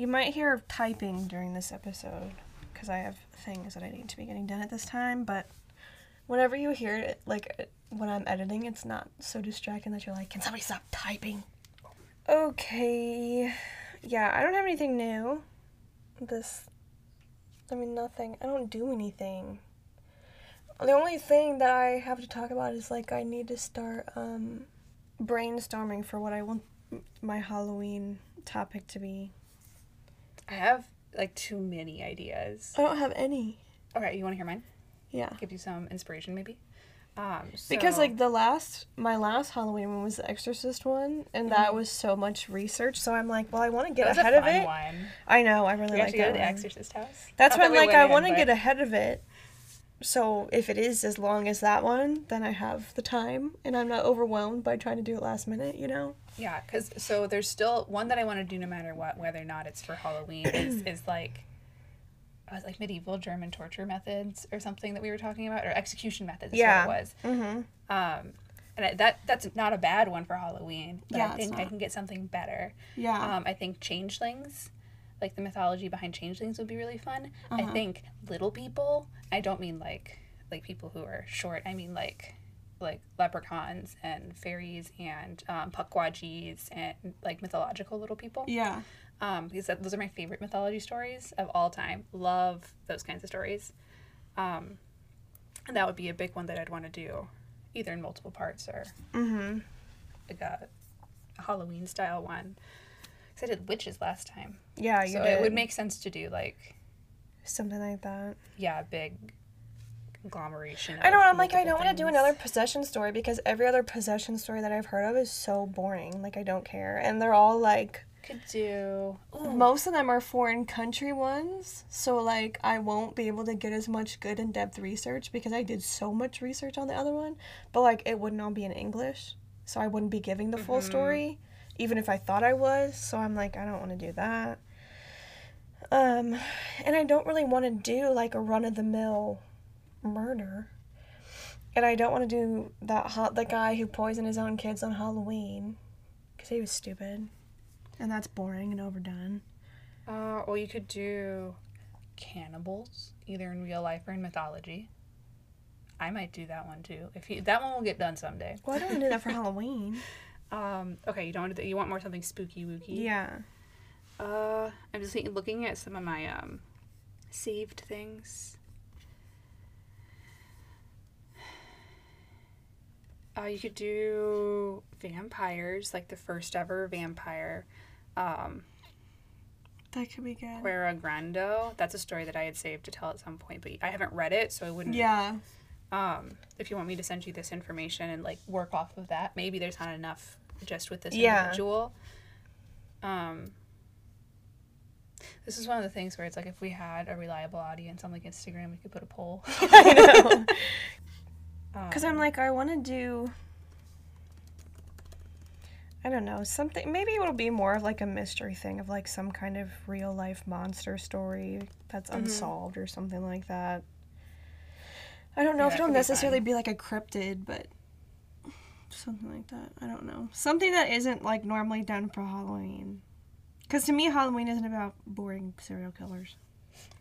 You might hear typing during this episode because I have things that I need to be getting done at this time, but whenever you hear it, like when I'm editing, it's not so distracting that you're like, can somebody stop typing? Okay. Yeah, I don't have anything new. This. I mean, nothing. I don't do anything. The only thing that I have to talk about is like I need to start um, brainstorming for what I want my Halloween topic to be. I have like too many ideas. I don't have any. Okay, you want to hear mine? Yeah. Give you some inspiration, maybe. Um, Because like the last my last Halloween one was the Exorcist one, and that was so much research. So I'm like, well, I want to get ahead of it. One. I know, I really We like that the. Exorcist house. That's Not why I'm that we like, I want to but- get ahead of it. So if it is as long as that one, then I have the time, and I'm not overwhelmed by trying to do it last minute. You know? Yeah, because so there's still one that I want to do no matter what, whether or not it's for Halloween, is, is like, I was like medieval German torture methods or something that we were talking about, or execution methods. Yeah. what it was. Mm-hmm. Um, and I, that that's not a bad one for Halloween, but Yeah, I think I can get something better. Yeah. Um, I think changelings, like the mythology behind changelings, would be really fun. I Uh-huh. think little people. I don't mean like like people who are short. I mean like like leprechauns and fairies and um, pukwudgies and like mythological little people. yeah. Um, because that, those are my favorite mythology stories of all time. Love those kinds of stories. Um, and that would be a big one that I'd want to do, either in multiple parts or Mm-hmm. like a, a Halloween style one. I did witches last time, Yeah, you so did. it would make sense to do like something like that. yeah, big conglomeration. I don't. of I'm like, I don't want to do another possession story because every other possession story that I've heard of is so boring. Like, I don't care, and they're all like. Could do. Ooh, Most of them are foreign country ones, so like I won't be able to get as much good in depth research because I did so much research on the other one. But like it wouldn't all be in English, so I wouldn't be giving the full Mhm. story, even if I thought I was. So I'm like, I don't want to do that. Um, and I don't really want to do like a run of the mill murder. And I don't want to do that hot the guy who poisoned his own kids on Halloween, because he was stupid, and that's boring and overdone. Uh, or you could do cannibals, either in real life or in mythology. I might do that one too. If you, that one will get done someday. Well, I don't want to do that for Halloween. Um, okay, you don't want to, you want more something spooky wooky. Yeah. Uh, I'm just thinking, looking at some of my um, saved things. Uh, you could do vampires, like the first ever vampire, um, That could be good. Quera Grando. That's a story that I had saved to tell at some point, but I haven't read it, so I wouldn't. Yeah. Um, if you want me to send you this information and like work off of that, maybe there's not enough just with this Yeah. individual. Um, this is one of the things where it's like if we had a reliable audience on like Instagram, we could put a poll. I know. Because Um, I'm like, I want to do. I don't know, something. Maybe it'll be more of like a mystery thing of like some kind of real life monster story that's Mhm. unsolved or something like that. I don't know Yeah, if it'll could be necessarily be like a cryptid, but something like that. I don't know. Something that isn't like normally done for Halloween. Because to me, Halloween isn't about boring serial killers.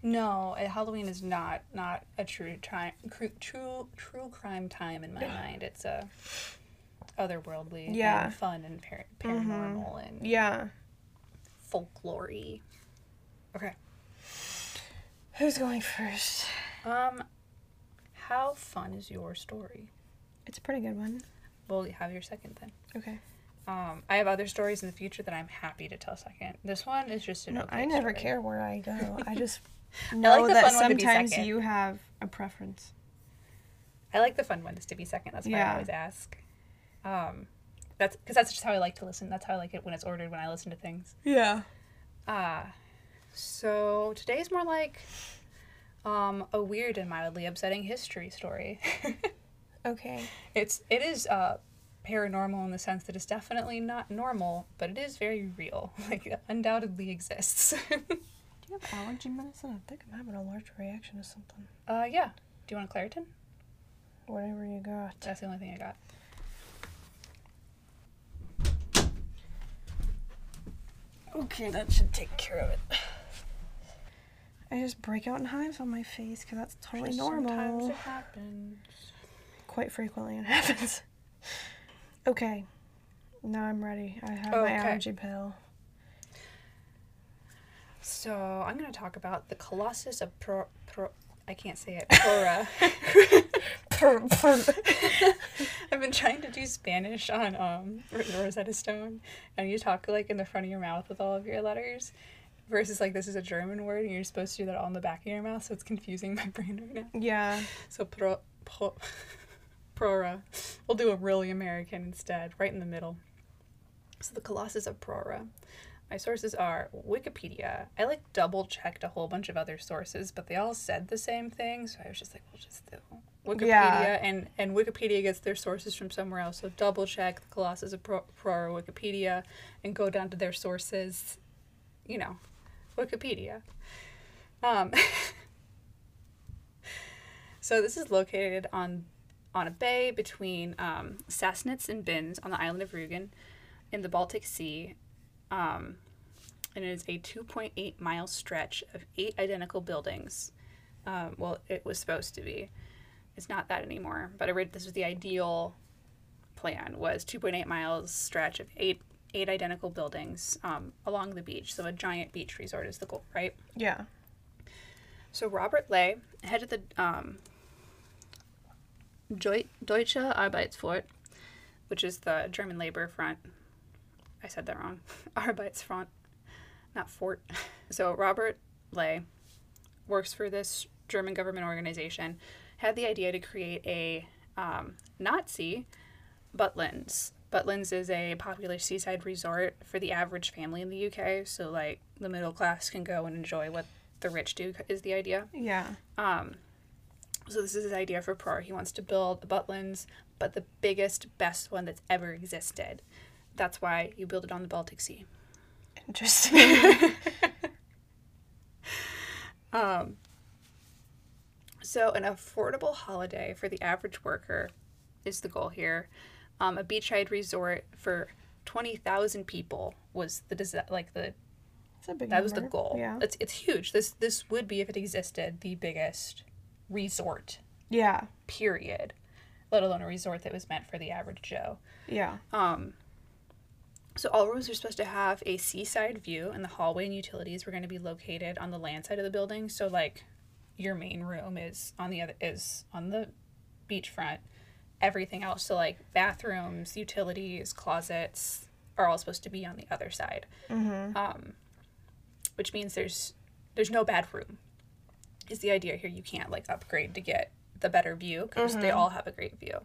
no, Halloween is not not a true tri- cru- true true crime time in my mind. It's a otherworldly, Yeah. and fun and par- paranormal and Yeah. folklore Okay. Who's going first? Um, how fun is your story? It's a pretty good one. Well, have your second then. Okay. Um, I have other stories in the future that I'm happy to tell second. This one is just an No, okay I never story. care where I go. I just know the that fun one to be sometimes you have a preference. I like the fun ones to be second. That's why I always ask. Um, that's because that's just how I like to listen. That's how I like it when it's ordered when I listen to things. Yeah. Uh, so today's more like um, a weird and mildly upsetting history story. Okay. it's it is uh, paranormal in the sense that it's definitely not normal, but it is very real. Like it undoubtedly exists. Do you have allergy medicine? I think I'm having an allergic reaction to something. uh, yeah. Do you want a Claritin? Whatever you got. That's the only thing I got. Okay, that should take care of it. I just break out in hives on my face because that's totally normal. Sometimes it happens. Quite frequently it happens. Okay, now I'm ready. I have Okay. my allergy pill. So I'm going to talk about the Colossus of Pro. Pro I can't say it. Prora. Per- per- I've been trying to do Spanish on um Rosetta Stone, and you talk like in the front of your mouth with all of your letters, versus like this is a German word and you're supposed to do that all in the back of your mouth, so it's confusing my brain right now. yeah. So pro, pro Prora, we'll do a really American instead, right in the middle. So the Colossus of Prora. My sources are Wikipedia. I like double checked a whole bunch of other sources, but they all said the same thing, so I was just like, we'll just do Wikipedia, Yeah. and and Wikipedia gets their sources from somewhere else. So double check the Colossus of Prora Wikipedia, and go down to their sources. You know, Wikipedia. Um, so this is located on on a bay between um, Sassnitz and Binz on the island of Rügen in the Baltic Sea. Um, and it is a 2.8 mile stretch of eight identical buildings. Um, well, it was supposed to be. It's not that anymore. But I read this was the ideal plan was 2.8 miles stretch of eight eight identical buildings um, along the beach. So a giant beach resort is the goal, right? Yeah. So Robert Ley, head of the um, Deutsche Arbeitsfront, which is the German labor front. I said that wrong. Arbeitsfront, not fort. So Robert Ley works for this German government organization. Had the idea to create a um, Nazi Butlins. Butlins is a popular seaside resort for the average family in the UK. So like the middle class can go and enjoy what the rich do is the idea. Yeah. Um, so this is his idea for Pror. He wants to build a Butlins, but the biggest, best one that's ever existed. That's why you build it on the Baltic Sea. Interesting. Um, so an affordable holiday for the average worker is the goal here. Um, a beachside resort for twenty thousand people was the desi- like the It's a big that was the goal. Yeah. It's it's huge. This this would be if it existed the biggest resort Yeah. period, let alone a resort that was meant for the average Joe. Yeah. Um, so all rooms are supposed to have a seaside view, and the hallway and utilities were going to be located on the land side of the building. So like, your main room is on the other is on the beachfront. Everything else, so like bathrooms, utilities, closets, are all supposed to be on the other side. Mm-hmm. Um, which means there's there's no bad room. Is the idea here? You can't like upgrade to get the better view because they all have a great view.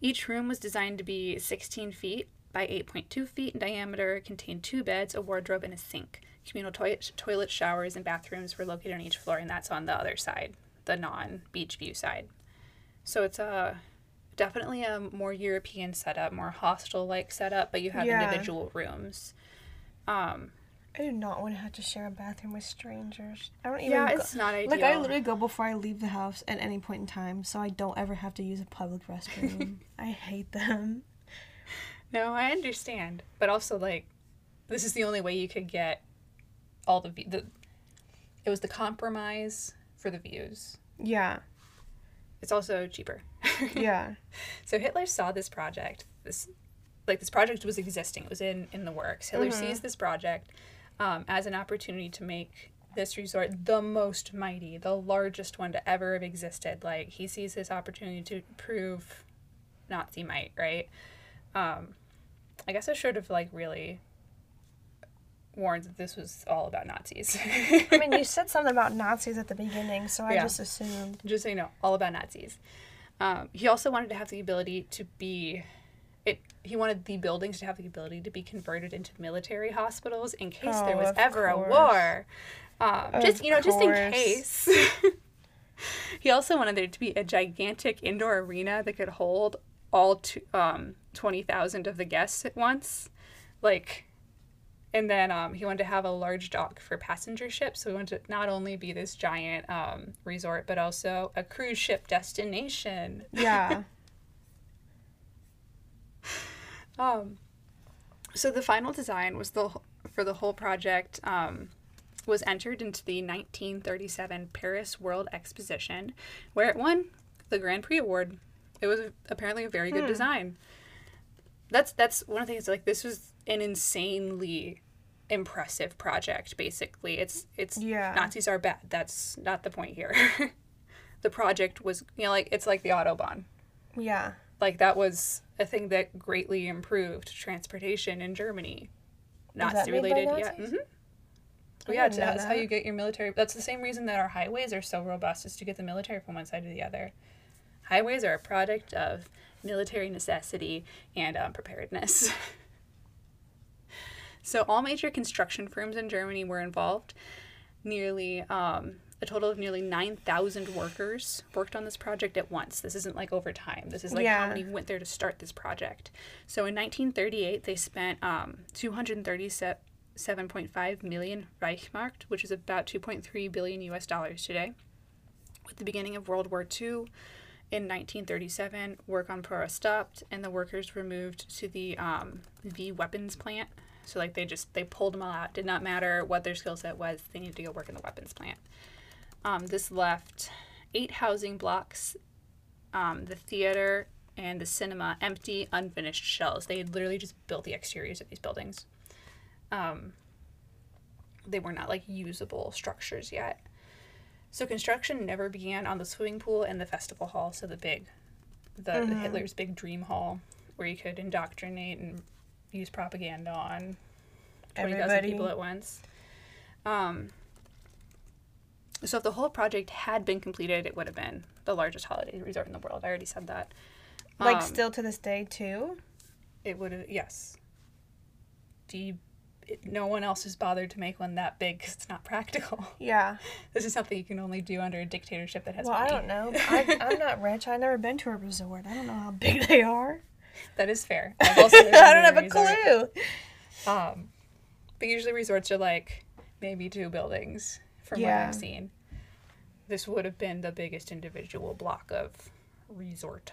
Each room was designed to be 16 feet by 8.2 feet in diameter, contained two beds, a wardrobe, and a sink. Communal toilet, toilet showers, and bathrooms were located on each floor, and that's on the other side, the non beach view side. So it's a definitely a more European setup, more hostel like setup, but you have Yeah. individual rooms. Um, I do not want to have to share a bathroom with strangers. I don't even. yeah, go- it's not ideal. like I literally go before I leave the house at any point in time, so I don't ever have to use a public restroom. I hate them. No, I understand, but also like, this is the only way you could get all the view- the. It was the compromise for the views. Yeah. It's also cheaper. Yeah. So Hitler saw this project. This, like this project was existing. It was in in the works. Hitler Mhm. sees this project um, as an opportunity to make this resort the most mighty, the largest one to ever have existed. Like he sees this opportunity to prove Nazi might, right? Um, I guess I should have like really warned that this was all about Nazis. I mean, you said something about Nazis at the beginning, so I Yeah. just assumed. just so you know, all about Nazis. Um, he also wanted to have the ability to be, it. He wanted the buildings to have the ability to be converted into military hospitals in case there Oh, was ever course. a war. Um, just you know, just in case. he also wanted there to be a gigantic indoor arena that could hold all to, um, twenty thousand of the guests at once, like. And then um, he wanted to have a large dock for passenger ships. So he wanted to not only be this giant um, resort, but also a cruise ship destination. Yeah. Um, So the final design was the for the whole project um, was entered into the 1937 Paris World Exposition, where it won the Grand Prix award. It was apparently a very good design. That's that's one of the things. Like this was an insanely impressive project. Basically, it's it's Yeah. Nazis are bad. That's not the point here. the project was you know like it's like the autobahn Yeah. like that was a thing that greatly improved transportation in Germany. that Nazi related, yeah. Nazis? hmm I yeah, that's how you get your military. That's the same reason that our highways are so robust is to get the military from one side to the other. Highways are a product of military necessity and um, preparedness. so all major construction firms in Germany were involved. Nearly um, a total of nearly nine thousand workers worked on this project at once. This isn't like over time. This is like how Yeah. many went there to start this project. So in 1938, they spent um, 237.5 million Reichsmark, which is about 2.3 billion U.S. dollars today. With the beginning of World War II, in 1937, work on Prora stopped, and the workers were moved to the um, V weapons plant. So like they just they pulled them all out. Did not matter what their skill set was. They needed to go work in the weapons plant. Um, this left eight housing blocks, um, the theater and the cinema empty, unfinished shells. They had literally just built the exteriors of these buildings. Um, they were not like usable structures yet. So construction never began on the swimming pool and the festival hall. So the big, the, the Hitler's big dream hall, where you could indoctrinate and use propaganda on twenty thousand people at once. Um, so if the whole project had been completed, it would have been the largest holiday resort in the world. I already said that. Like Um, still to this day too. It would have yes. Do you, it, no one else has bothered to make one that big 'cause it's not practical. Yeah. This is something you can only do under a dictatorship that has Well, I don't know. I, I'm not rich. I've never been to a resort. I don't know how big they are. That is fair. I've also I don't have a resort. clue. Um, but usually resorts are like maybe two buildings from what I've seen. This would have been the biggest individual block of resort.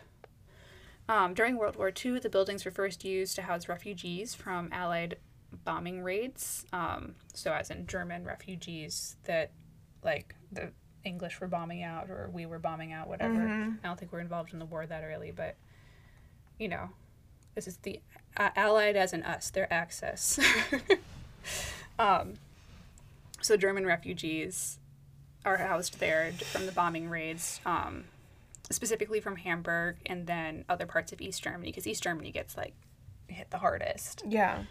Um, during World War II, the buildings were first used to house refugees from Allied bombing raids. Um, so, as in German refugees that, like, the English were bombing out or we were bombing out, whatever. Mhm. I don't think we're involved in the war that early, but, you know, this is the uh, Allied as in us, their Axis. um, so, German refugees are housed there from the bombing raids. Um, specifically from Hamburg and then other parts of East Germany because East Germany gets like hit the hardest Yeah.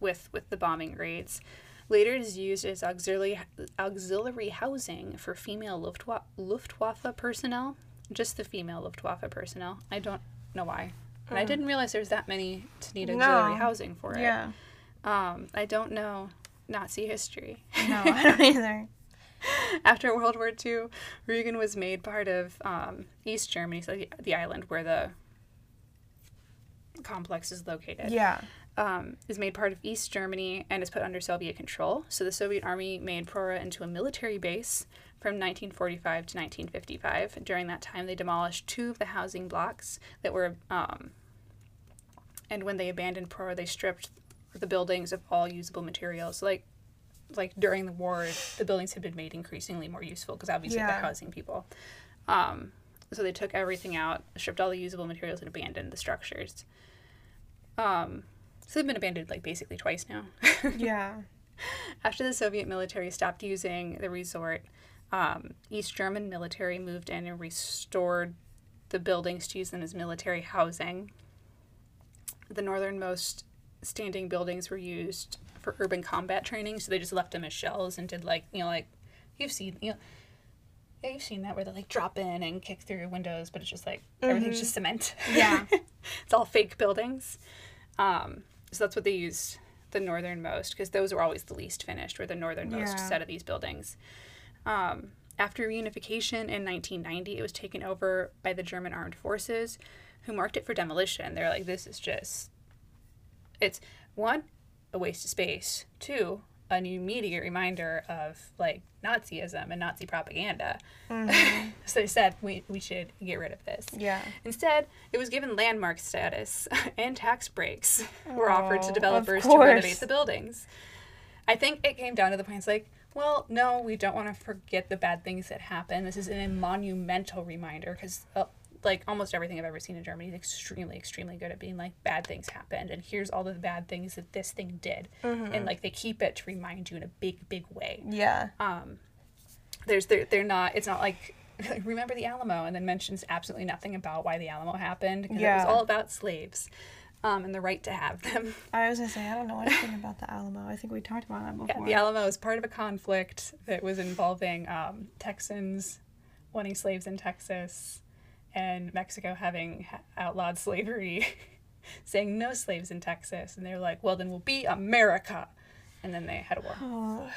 with with the bombing raids. Later, it is used as auxiliary auxiliary housing for female Luftwaffe, Luftwaffe personnel, just the female Luftwaffe personnel. I don't know why, and I didn't realize there's that many to need auxiliary No. housing for it. Yeah. Um, I don't know Nazi history. No, I don't either. After World War II, Rügen was made part of um, East Germany, so the, the island where the complex is located. Yeah. Um, is made part of East Germany and is put under Soviet control. So the Soviet army made Prora into a military base from 1945 to 1955. During that time, they demolished two of the housing blocks that were, um, and when they abandoned Prora, they stripped the buildings of all usable materials. Like, like during the war, the buildings had been made increasingly more useful because obviously Yeah. they're housing people. Um, so they took everything out, stripped all the usable materials, and abandoned the structures. Um, so they've been abandoned like basically twice now. Yeah. After the Soviet military stopped using the resort, um, East German military moved in and restored the buildings to use them as military housing. The northernmost standing buildings were used for urban combat training, so they just left them as shells and did like you know like you've seen you know yeah you've seen that where they like drop in and kick through windows, but it's just like everything's just cement. Yeah. it's all fake buildings. Um, so that's what they used the northernmost because those were always the least finished, were the northernmost Yeah. set of these buildings. Um, after reunification in 1990, it was taken over by the German armed forces, who marked it for demolition. They're like, this is just, it's one, a waste of space. Two, an immediate reminder of like Nazism and Nazi propaganda. Mm-hmm. so they said we, we should get rid of this. Yeah. Instead, it was given landmark status and tax breaks were offered Oh, to of developers to renovate the buildings. I think it came down to the point it's like, well, no, we don't want to forget the bad things that happened. This is a monumental reminder because, uh, like, almost everything I've ever seen in Germany is extremely, extremely good at being like, bad things happened, and here's all the bad things that this thing did. And, like, they keep it to remind you in a big, big way Yeah. um, there's they're, they're not it's not like remember the alamo and then mentions absolutely nothing about why the alamo happened because it Yeah. was all about slaves um, and the right to have them I was gonna say I don't know anything about the Alamo. I think we talked about that yeah, before. the alamo is part of a conflict that was involving um, texans wanting slaves in texas and mexico having outlawed slavery saying no slaves in texas and they were like well then we'll be america and then they had a war Oh,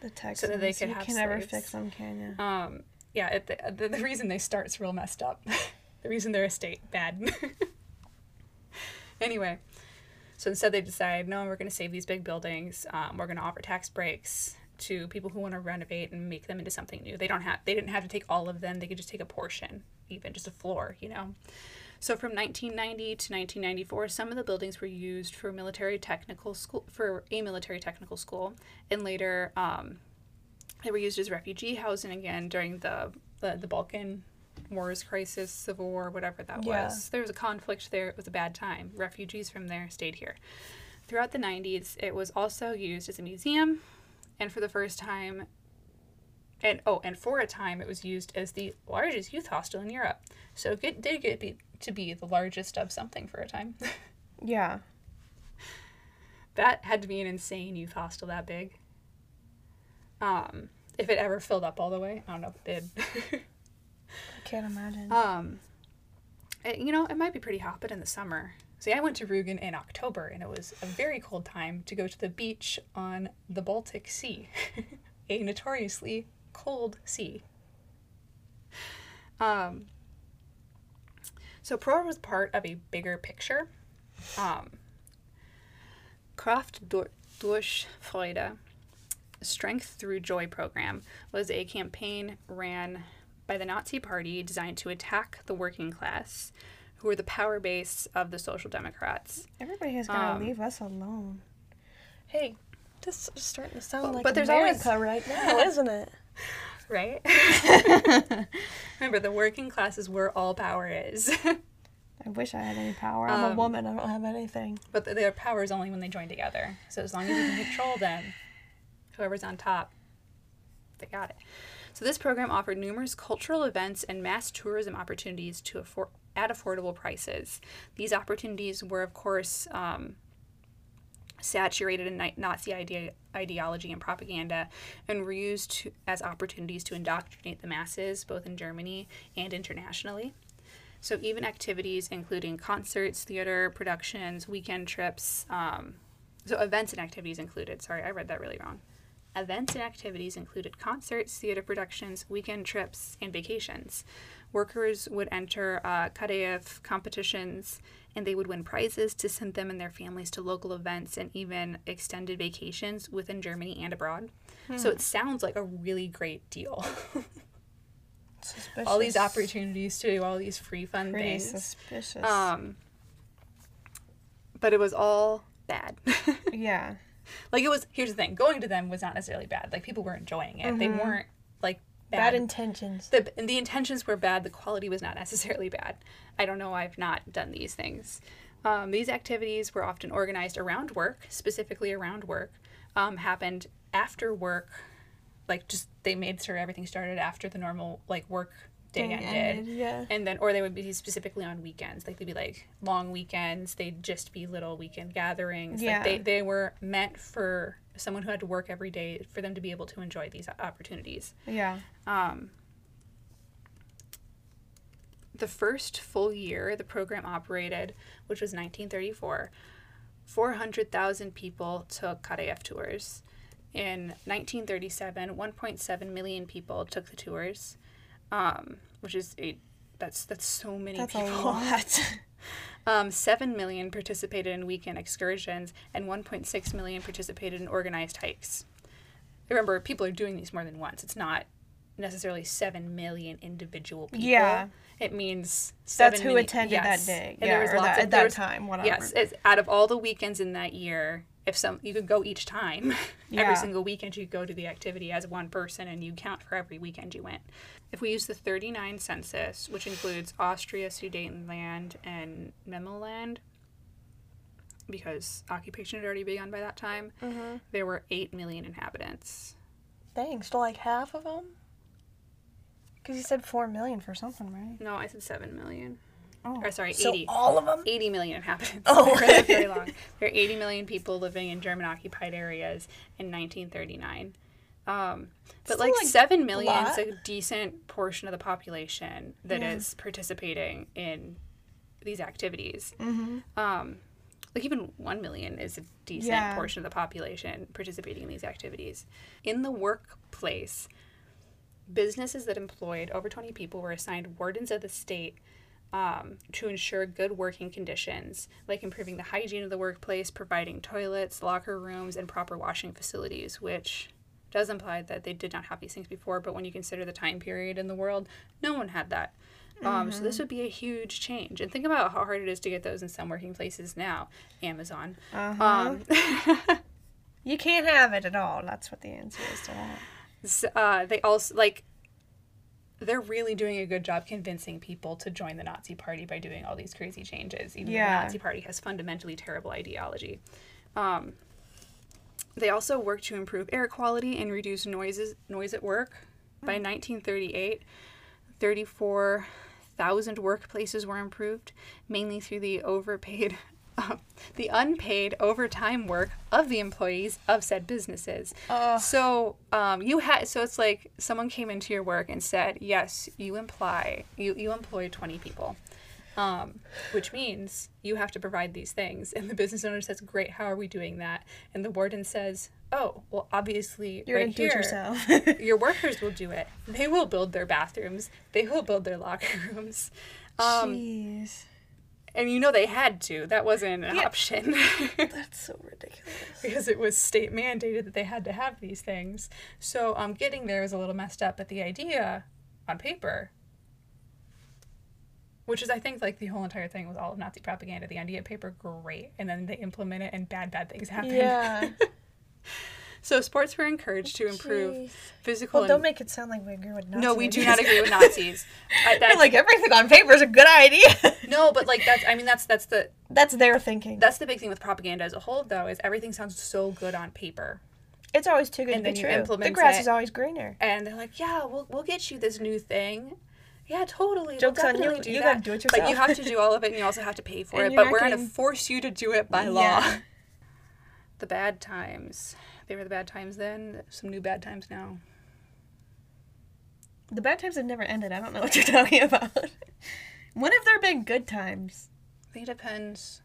the Texans. that they could you have can never fix them, can you? Um, yeah, it, the, the, the reason they start's real messed up. the reason their estate bad. anyway, so instead they decide, no, we're going to save these big buildings. Um, we're going to offer tax breaks to people who want to renovate and make them into something new. They don't have, they didn't have to take all of them. They could just take a portion, even just a floor, you know. So from 1990 to 1994, some of the buildings were used for military technical school, for a military technical school, and later um, they were used as refugee housing again during the the, the Balkan Wars crisis, Civil War, whatever that Yeah. was. There was a conflict there. It was a bad time. Refugees from there stayed here. Throughout the 90s, it was also used as a museum, and for the first time, and oh, and for a time, it was used as the largest youth hostel in Europe. So it did get be, to be the largest of something for a time. Yeah. that had to be an insane youth hostel that big. Um, if it ever filled up all the way, I don't know if it did. I can't imagine. Um, it- you know, it might be pretty hot, but in the summer. See, I went to Rügen in October, and it was a very cold time to go to the beach on the Baltic Sea, a notoriously cold sea. Um, so Pro was part of a bigger picture. Um, Kraft durch Freude, Strength Through Joy program was a campaign ran by the Nazi Party designed to attack the working class, who are the power base of the Social Democrats. Everybody is gonna um, leave us alone. Hey, this is starting to sound Well, like but there's America always- right now, isn't it? Right? Remember, the working classes where all power is. I wish I had any power. I'm a Um, woman. I don't have anything. but th- their power is only when they join together. So as long as you can control them, whoever's on top, they got it. So this program offered numerous cultural events and mass tourism opportunities to afford at affordable prices. These opportunities were, of course, um, saturated in Nazi ideology and propaganda, and were used to, as opportunities to indoctrinate the masses, both in Germany and internationally. So even activities including concerts, theater productions, weekend trips, um, so events and activities included. Sorry, I read that really wrong. Events and activities included concerts, theater productions, weekend trips, and vacations. Workers would enter uh, competitions and they would win prizes to send them and their families to local events and even extended vacations within Germany and abroad. So it sounds like a really great deal. Suspicious. all these opportunities to do all these free fun Pretty things. suspicious. Um, but it was all bad. yeah. like it was. Here's the thing: going to them was not necessarily bad. Like people were enjoying it. They weren't like Bad bad. intentions. the the intentions were bad. The quality was not necessarily bad. I don't know. I've not done these things. Um, these activities were often organized around work, specifically around work. Um, happened after work, like just they made sure everything started after the normal like work day Thing ended. ended, yeah. And then, or they would be specifically on weekends. Like they'd be like long weekends. They'd just be little weekend gatherings. Yeah. Like they, they were meant for someone who had to work every day for them to be able to enjoy these opportunities. Yeah. Um, the first full year the program operated, which was 1934, 400,000 people took KDF tours. In 1937, 1.7 million people took the tours, um, which is a That's that's so many That's a people. lot. Um, 7 million participated in weekend excursions, and 1.6 million participated in organized hikes. Remember, people are doing these more than once. It's not necessarily 7 million individual people. Yeah. It means That's 7 who million- attended yes. that day. And yeah, there was lots that, of, at that was- time, whatever. Yes, it's, out of all the weekends in that year, if some you could go each time, Yeah. every single weekend you go to the activity as one person, and you count for every weekend you went. If we use the 39 census, which includes Austria, Sudetenland, and Memelland, because occupation had already begun by that time, Mm-hmm. there were 8 million inhabitants. Thanks. still like half of them? Because you said 4 million for something, right? No, I said 7 million. Oh. Or sorry, So 80. all of them? 80 million inhabitants. Oh. Very long. There are 80 million people living in German occupied areas in 1939. Um, but Still, like, like, 7 million is a decent portion of the population that is Yeah. participating in these activities. Mm-hmm. Um, like even 1 million is a decent Yeah. portion of the population participating in these activities. In the workplace, businesses that employed over 20 people were assigned wardens of the state um, to ensure good working conditions, like improving the hygiene of the workplace, providing toilets, locker rooms, and proper washing facilities, which does imply that they did not have these things before, but when you consider the time period in the world, no one had that. Um, So this would be a huge change. And think about how hard it is to get those in some working places now. Amazon. Uh-huh. Um, you can't have it at all. That's what the answer is to that. s- uh, they also like they're really doing a good job convincing people to join the Nazi Party by doing all these crazy changes. Even though Yeah. the Nazi Party has fundamentally terrible ideology. Um, they also worked to improve air quality and reduce noises noise at work. By 1938, 34,000 workplaces were improved, mainly through the overpaid, the unpaid overtime work of the employees of said businesses. Ugh. So um, you had so it's like someone came into your work and said, yes, you imply you you employ 20 people. Um, which means you have to provide these things. And the business owner says, Great, how are we doing that? And the warden says, Oh, well, obviously, You're right going to do it here, yourself. your workers will do it. They will build their bathrooms, they will build their locker rooms. Um, Jeez. and you know they had to. That wasn't an Yeah. option That's so ridiculous. because it was state mandated that they had to have these things. So um, getting there was a little messed up, but the idea on paper, which is I think like the whole entire thing was all of Nazi propaganda. The idea of paper, great, and then they implement it and bad bad things happen. Yeah. So sports were encouraged to improve Jeez. physical. Well, don't and- make it sound like we agree with Nazis. no, we do not agree with Nazis. I, that's, like everything on paper is a good idea. no, but like that's. I mean, that's that's the That's their thinking. that's the big thing with propaganda as a whole, though, is everything sounds so good on paper. It's always too good And to then be true. The grass it. is always greener. and they're like, "Yeah, we'll we'll get you this new thing." Yeah, totally. Joke's we'll on you. You that. gotta do it But you have to do all of it, and you also have to pay for And it. But we're gonna getting- force you to do it by law. The bad times. They were the bad times then. Some new bad times now. The bad times have never ended. I don't know what you're talking about. when have there been good times? I think it depends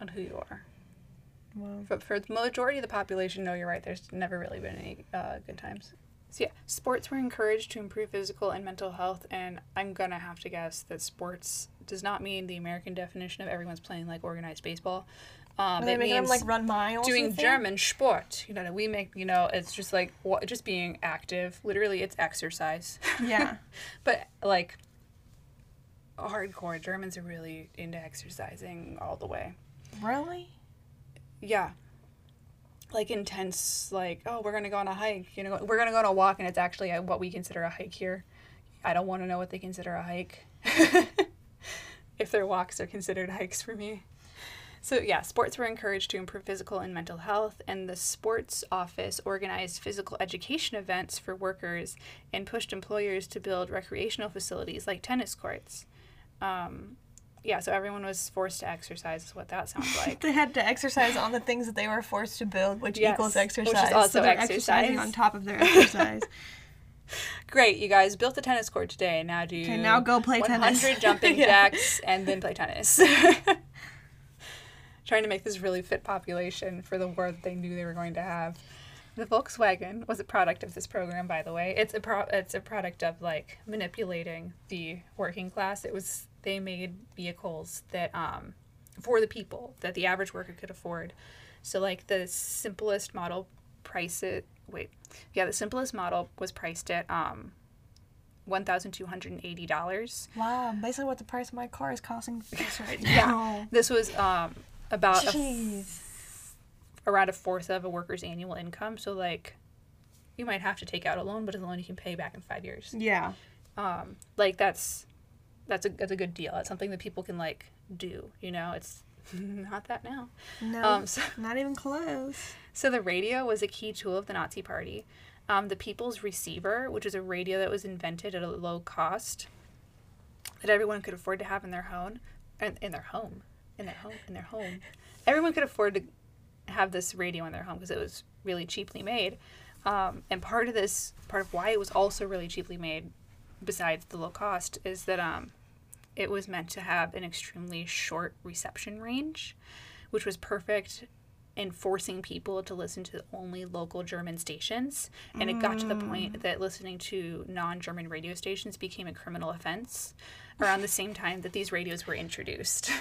on who you are. Well, But for the majority of the population, no, you're right. There's never really been any uh, good times. So yeah, sports were encouraged to improve physical and mental health, and I'm gonna have to guess that sports does not mean the American definition of everyone's playing like organized baseball. Um, they it making them means like run miles? doing? German sport. You know, we make you know it's just like what, just being active. Literally, it's exercise. Yeah. but like hardcore Germans are really into exercising all the way. Really? Yeah. Like intense, like, oh, we're to go on a hike. You know, we're to go on a walk, and it's actually uh, what we consider a hike here. I don't want to know what they consider a hike. if their walks are considered hikes for me. So, yeah, sports were encouraged to improve physical and mental health, and the sports office organized physical education events for workers and pushed employers to build recreational facilities like tennis courts. Um, yeah, so everyone was forced to exercise, is what that sounds like. They had to exercise on the things that they were forced to build, which Yes, equals which is exercise. also so they're exercise. exercising on top of their exercise. Great, you guys built a tennis court today. Now do Okay, now go play 100 tennis. jumping Yeah. jacks and then play tennis. Trying to make this really fit population for the war that they knew they were going to have. The Volkswagen was a product of this program, by the way. It's a pro- it's a product of like manipulating the working class. It was they made vehicles that um for the people that the average worker could afford. So like the simplest model price it wait. Yeah, the simplest model was priced at um $1,280. Wow, basically what the price of my car is costing right Yeah. now. This was um about a Jeez. Around a fourth of a worker's annual income. So like, you might have to take out a loan, but it's a loan you can pay back in five years. Yeah. Um, like that's that's a that's a good deal. It's something that people can like do. You know, it's not that now. No, Um, so, not even close. so the radio was a key tool of the Nazi Party. Um, the People's Receiver, which was a radio that was invented at a low cost, that everyone could afford to have in their home, in, in their home, in their home, in their home. Everyone could afford to have this radio in their home because it was really cheaply made. Um, and part of this, part of why it was also really cheaply made, besides the low cost, is that um, it was meant to have an extremely short reception range, which was perfect in forcing people to listen to only local German stations. And it got to the point that listening to non German radio stations became a criminal offense around the same time that these radios were introduced.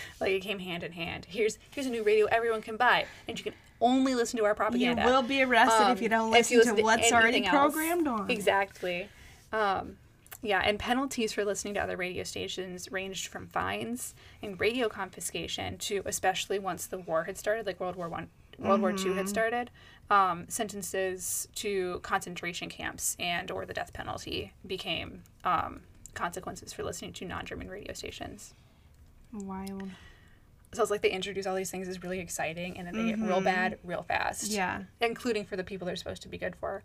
like it came hand in hand. Here's here's a new radio everyone can buy, and you can only listen to our propaganda. You will be arrested Um, if you don't if you listen to to what's already else. programmed on. Exactly. Um, yeah, and penalties for listening to other radio stations ranged from fines and radio confiscation to, especially once the war had started, like World War One, World War Two had started, um, sentences to concentration camps and or the death penalty became um, consequences for listening to non-German radio stations. Wild. So it's like they introduce all these things is really exciting, and then they get real bad real fast Yeah. including for the people they're supposed to be good for.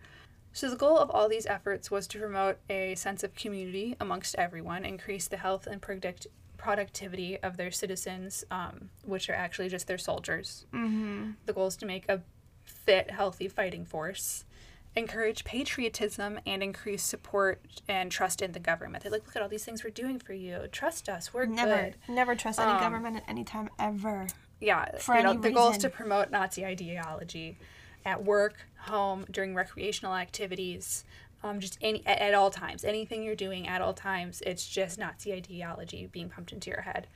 So, the goal of all these efforts was to promote a sense of community amongst everyone, increase the health and predict- productivity of their citizens, um, which are actually just their soldiers. Mm-hmm. The goal is to make a fit, healthy fighting force, encourage patriotism, and increase support and trust in the government. They're like, look at all these things we're doing for you. Trust us. We're Never, good. never trust any Um, government at any time ever. yeah, for you know, the goal is to promote Nazi ideology at work, home, during recreational activities, um, just any at, at all times. Anything you're doing at all times, it's just Nazi ideology being pumped into your head.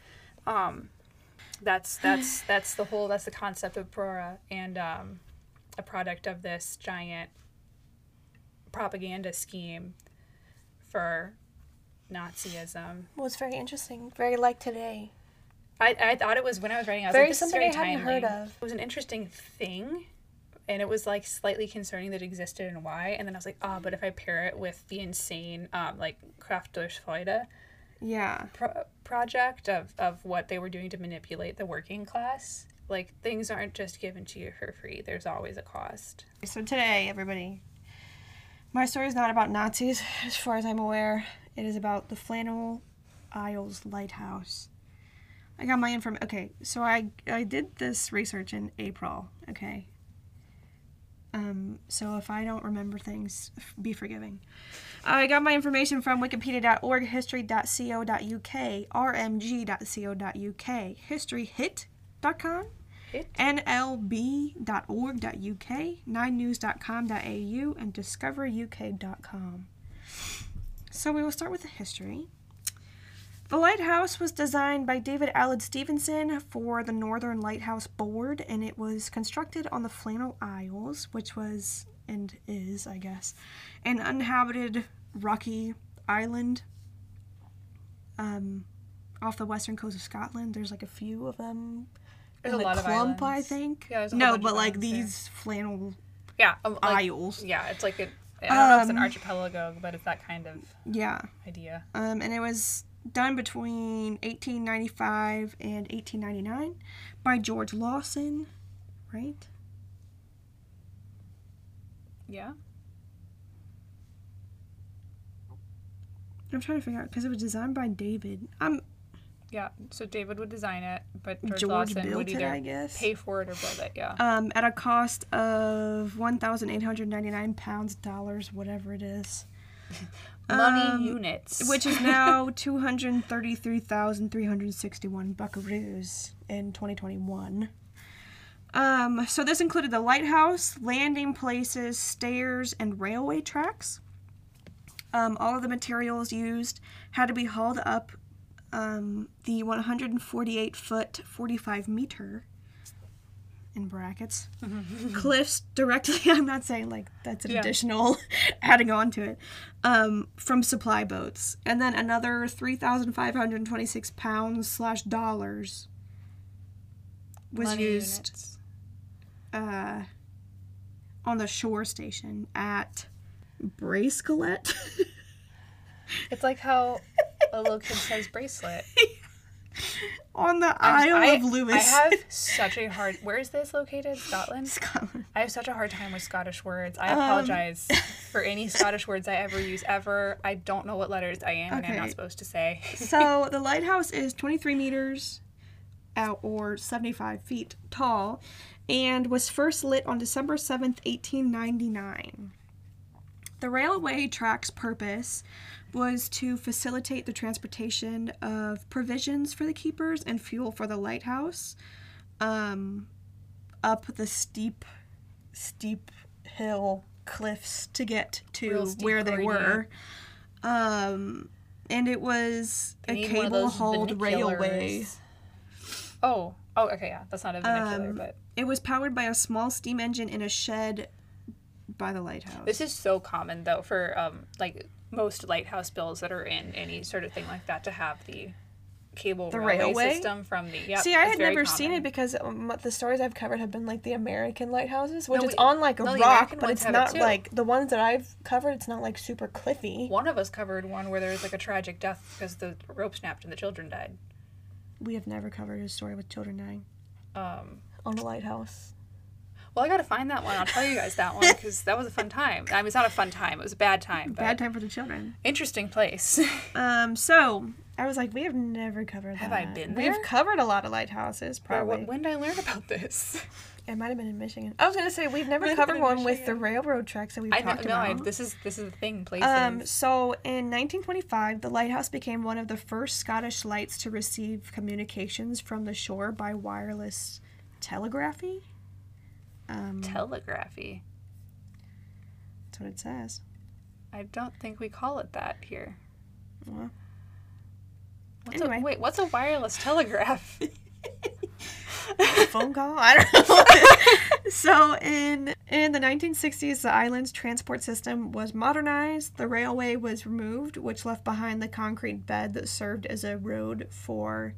Um, that's that's that's the whole that's the concept of Prora and um, a product of this giant propaganda scheme for Nazism. Well, it's very interesting. Very like today. I, I thought it was when I was writing. I was Very like, this is something very I hadn't heard of. It was an interesting thing, and it was like slightly concerning that it existed and why. And then I was like, ah, but if I pair it with the insane, um, like Kraft durch Freude Yeah. pro- project of of what they were doing to manipulate the working class, like things aren't just given to you for free. There's always a cost. So today, everybody, my story is not about Nazis, as far as I'm aware. It is about the Flannel Isles Lighthouse. I got my information. Okay, so I I did this research in April. Okay. Um, so if I don't remember things, be forgiving. I got my information from wikipedia.org, history.co.uk, rmg.co.uk, historyhit.com, Hit. nlb.org.uk, 9news.com.au, and discoveruk.com. So we will start with the history. The lighthouse was designed by David Alan Stevenson for the Northern Lighthouse Board, and it was constructed on the Flannel Isles, which was and is, I guess, an uninhabited rocky island um, off the western coast of Scotland. There's like a few of them. There's a lot of clump, I think. Yeah, no, but like islands there. these flannel Yeah, um, like, isles. yeah. It's like a. I don't know if it's an Um, archipelago, but it's that kind of Yeah. idea. Um, and it was done between 1895 and 1899 by George Lawson, right? Yeah. I'm trying to figure out because it was designed by David. I'm Yeah, so David would design it, but George, George Lawson built would it, either I guess. pay for it or build it. Yeah. um, at a cost of 1,899 pounds, dollars, whatever it is, Money um, units. which is now 233,361 buckaroos in 2021. Um, so this included the lighthouse, landing places, stairs, and railway tracks. Um, all of the materials used had to be hauled up um, the 148 foot, 45 meter in brackets cliffs directly. I'm not saying like that's an Yeah. additional adding on to it um, from supply boats, and then another 3,526 pounds slash dollars was Money used uh, on the shore station at Breasclete. It's like how a little kid says bracelet. on the Isle I, of Lewis. I have such a hard. Where is this located? Scotland. Scotland. I have such a hard time with Scottish words. I Um, apologize for any Scottish words I ever use ever. I don't know what letters I am and I'm not supposed to say. so the lighthouse is 23 meters out or 75 feet tall and was first lit on December 7th, 1899. The railway track's purpose was to facilitate the transportation of provisions for the keepers and fuel for the lighthouse um, up the steep, steep hill cliffs to get to where they were. Um, and it was They a need one of cable hauled railway. Oh, oh, okay, yeah, that's not a vernacular, Um, but It was powered by a small steam engine in a shed by the lighthouse. this is so common though for um like most lighthouse bills that are in any sort of thing like that to have the cable The railway, railway? system from the yeah. See, I had never seen it because um, the stories I've covered have been like the American lighthouses, which No, is we- on like a no, rock, but it's have it not like the ones that I've covered. It's not like super cliffy. One of us covered one where there was like a tragic death because the rope snapped and the children died. We have never covered a story with children dying Um, on a lighthouse. Well, I gotta find that one. I'll tell you guys that one because that was a fun time. I mean, it's not a fun time. It was a bad time. But Bad time for the children. Interesting place. Um, so I was like, we have never covered Have that. Have I been there? We've covered a lot of lighthouses, probably. wh- when did I learn about this? It might have been in Michigan. I was gonna say we've never covered one with the railroad tracks that we've I know. talked No, I, about. this is this is the thing. Places. Um, so in 1925, the lighthouse became one of the first Scottish lights to receive communications from the shore by wireless telegraphy. Um, Telegraphy. that's what it says. I don't think we call it that here. Well, What's Anyway. a, wait, what's a wireless telegraph? phone call? I don't know. so in in the 1960s, the island's transport system was modernized. The railway was removed, which left behind the concrete bed that served as a road for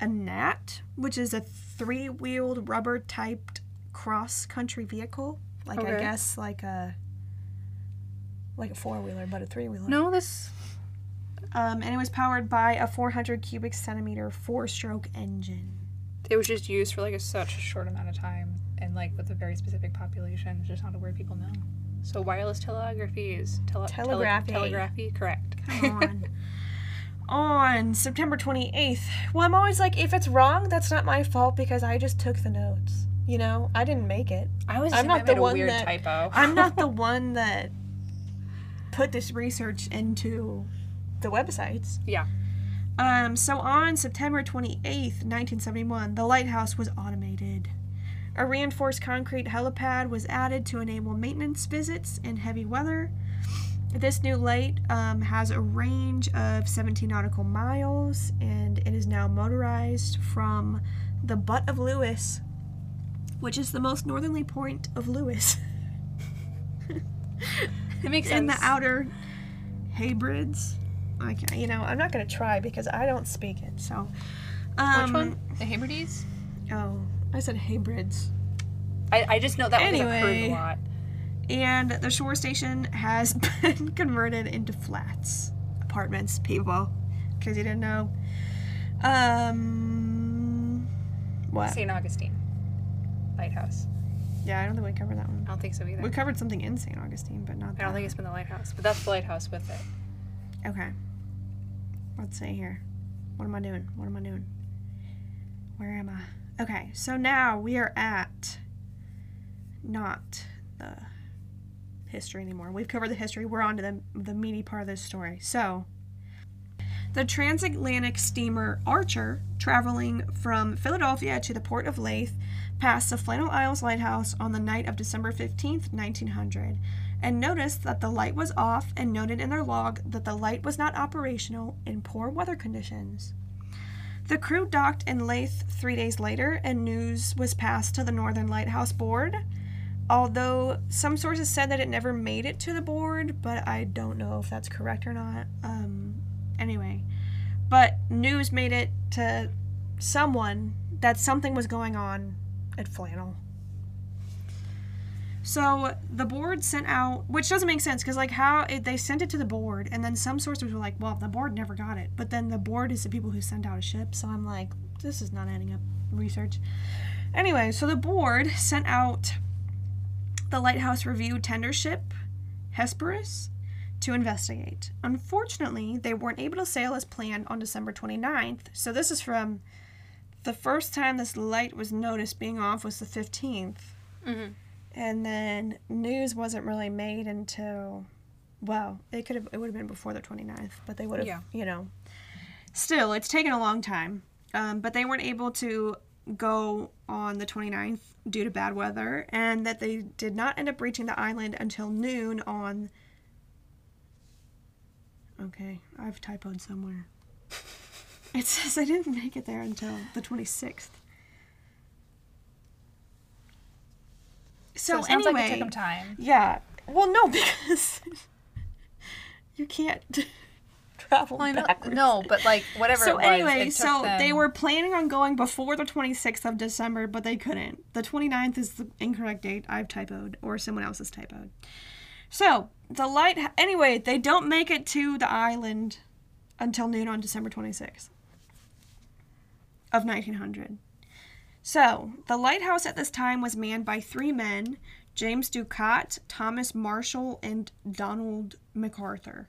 a Gnat, which is a three-wheeled rubber-typed cross-country vehicle. Like I guess like a like a four-wheeler, but a three-wheeler. no, this. Um, and it was powered by a 400 cubic centimeter four-stroke engine. It was just used for like a, such a short amount of time and like with a very specific population. It's just not a word people know. So wireless telegraphy is tele- tele- Telegraphy. telegraphy, correct. on on September 28th. Well, I'm always like if it's wrong, that's not my fault because I just took the notes. You know, I didn't make it. I was. I'm not the one weird that- typo. I'm not the one that put this research into the websites. Yeah. Um, so on September 28th, 1971, the lighthouse was automated. A reinforced concrete helipad was added to enable maintenance visits in heavy weather. This new light um, has a range of 17 nautical miles and it is now motorized from the butt of Lewis, which is the most northerly point of Lewis. It makes in the outer Hebrides. I can you know, I'm not gonna try because I don't speak it. So, um, Which one? The Hebrides? Oh, I said Hebrides. I, I just know that one 'cause I've heard Anyway. a lot. And the shore station has been converted into flats, apartments, people, because you didn't know. Um, what? St. Augustine Lighthouse. Yeah, I don't think we covered that one. I don't think so either. We covered something in St. Augustine, but not that. I don't think it's been the lighthouse, but that's the lighthouse with it. Okay. Let's see here. What am I doing? What am I doing? Where am I? Okay, so now we are at not the history anymore. We've covered the history. We're on to the, the meaty part of this story. So, the transatlantic steamer Archer, traveling from Philadelphia to the port of Leith, passed the Flannel Isles Lighthouse on the night of December 15th, 1900, and noticed that the light was off and noted in their log that the light was not operational in poor weather conditions. The crew docked in Leith three days later, and news was passed to the Northern Lighthouse Board. Although some sources said that it never made it to the board, but I don't know if that's correct or not. Um, anyway, but news made it to someone that something was going on at Flannel. So the board sent out, which doesn't make sense because like how it, they sent it to the board, and then some sources were like, "Well, the board never got it," but then the board is the people who send out a ship. So I'm like, this is not adding up. Research. Anyway, so the board sent out the Lighthouse Review tender ship, Hesperus, to investigate. Unfortunately, they weren't able to sail as planned on December 29th. So this is from the first time this light was noticed being off was the 15th. Mm-hmm. And then news wasn't really made until well, it could have it would have been before the 29th, but they would have, Yeah. you know. Still, it's taken a long time. Um, but they weren't able to go on the 29th due to bad weather and that they did not end up reaching the island until noon on Okay, I've typoed somewhere. It says I didn't make it there until the 26th. So, So, anyway, like it took them time. yeah. Well, no, because you can't travel Well, backwards. no, but like whatever. So was, anyway, so they were planning on going before the 26th of December, but they couldn't. The 29th is the incorrect date. I've typoed, or someone else has typoed. So the light. Anyway, they don't make it to the island until noon on December 26th of 1900. So the lighthouse at this time was manned by three men: James Ducat, Thomas Marshall, and Donald MacArthur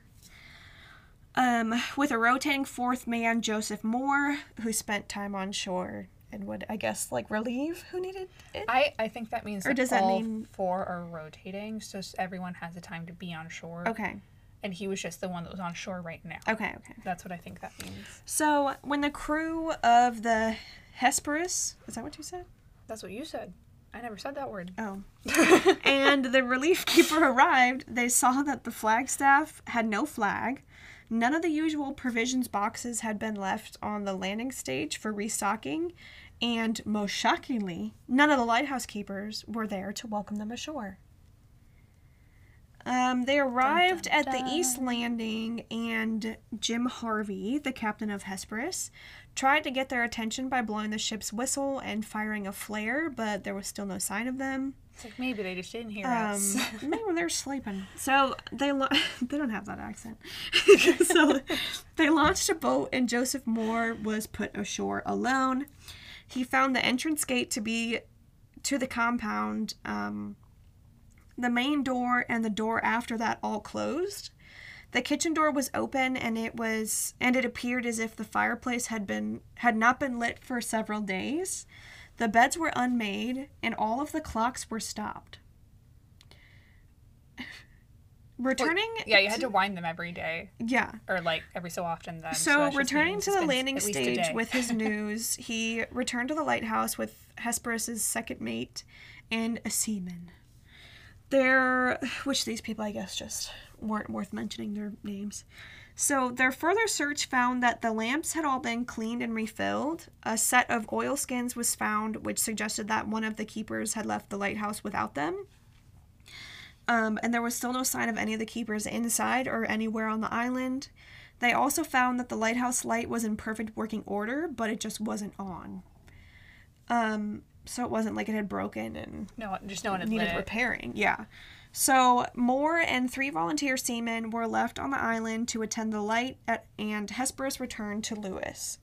um, with a rotating fourth man, Joseph Moore, who spent time on shore and would, I guess, like relieve who needed it. I, I think that means Or that does that mean- four are rotating, so everyone has the time to be on shore. Okay, And he was just the one that was on shore right now. okay, okay. That's what I think that means. So when the crew of the Hesperus, is that what you said? That's what you said. I never said that word. Oh. and the relief keeper arrived, they saw that the flagstaff had no flag. None of the usual provisions boxes had been left on the landing stage for restocking, and most shockingly, none of the lighthouse keepers were there to welcome them ashore. Um, they arrived at the East Landing, and Jim Harvey, the captain of Hesperus, tried to get their attention by blowing the ship's whistle and firing a flare, but there was still no sign of them. It's like maybe they just didn't hear Um, us. maybe they're sleeping. So they lo- they don't have that accent. so they launched a boat, and Joseph Moore was put ashore alone. He found the entrance gate to be to the compound. Um, the main door and the door after that all closed. The kitchen door was open, and it was and it appeared as if the fireplace had been had not been lit for several days. The beds were unmade, and all of the clocks were stopped. Returning, yeah, you had to wind them every day, yeah. or like every so often. Then So, just returning to the landing at least a stage with his news, he returned to the lighthouse with Hesperus's second mate and a seaman. Their, which these people, I guess, just weren't worth mentioning their names. So, their further search found that the lamps had all been cleaned and refilled. A set of oilskins was found, which suggested that one of the keepers had left the lighthouse without them. Um, and there was still no sign of any of the keepers inside or anywhere on the island. They also found that the lighthouse light was in perfect working order, but it just wasn't on. Um, so it wasn't like it had broken and no, just no one had needed repairing. Yeah. So Moore and three volunteer seamen were left on the island to attend the light at, and Hesperus returned to Lewis.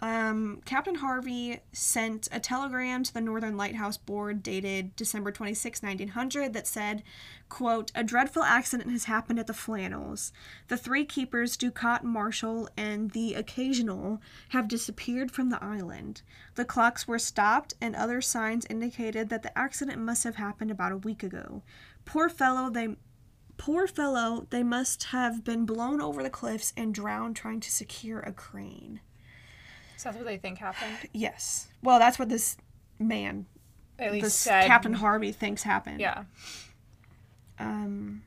Um, Captain Harvey sent a telegram to the Northern Lighthouse Board dated December 26, 1900 that said, quote, A dreadful accident has happened at the Flannels. The three keepers, Ducat, Marshall, and the Occasional, have disappeared from the island. The clocks were stopped, and other signs indicated that the accident must have happened about a week ago. Poor fellow, they poor fellow, they must have been blown over the cliffs and drowned trying to secure a crane. So that's what they think happened. Yes. Well, that's what this man, At least this said, Captain Harvey thinks happened. Yeah. Um,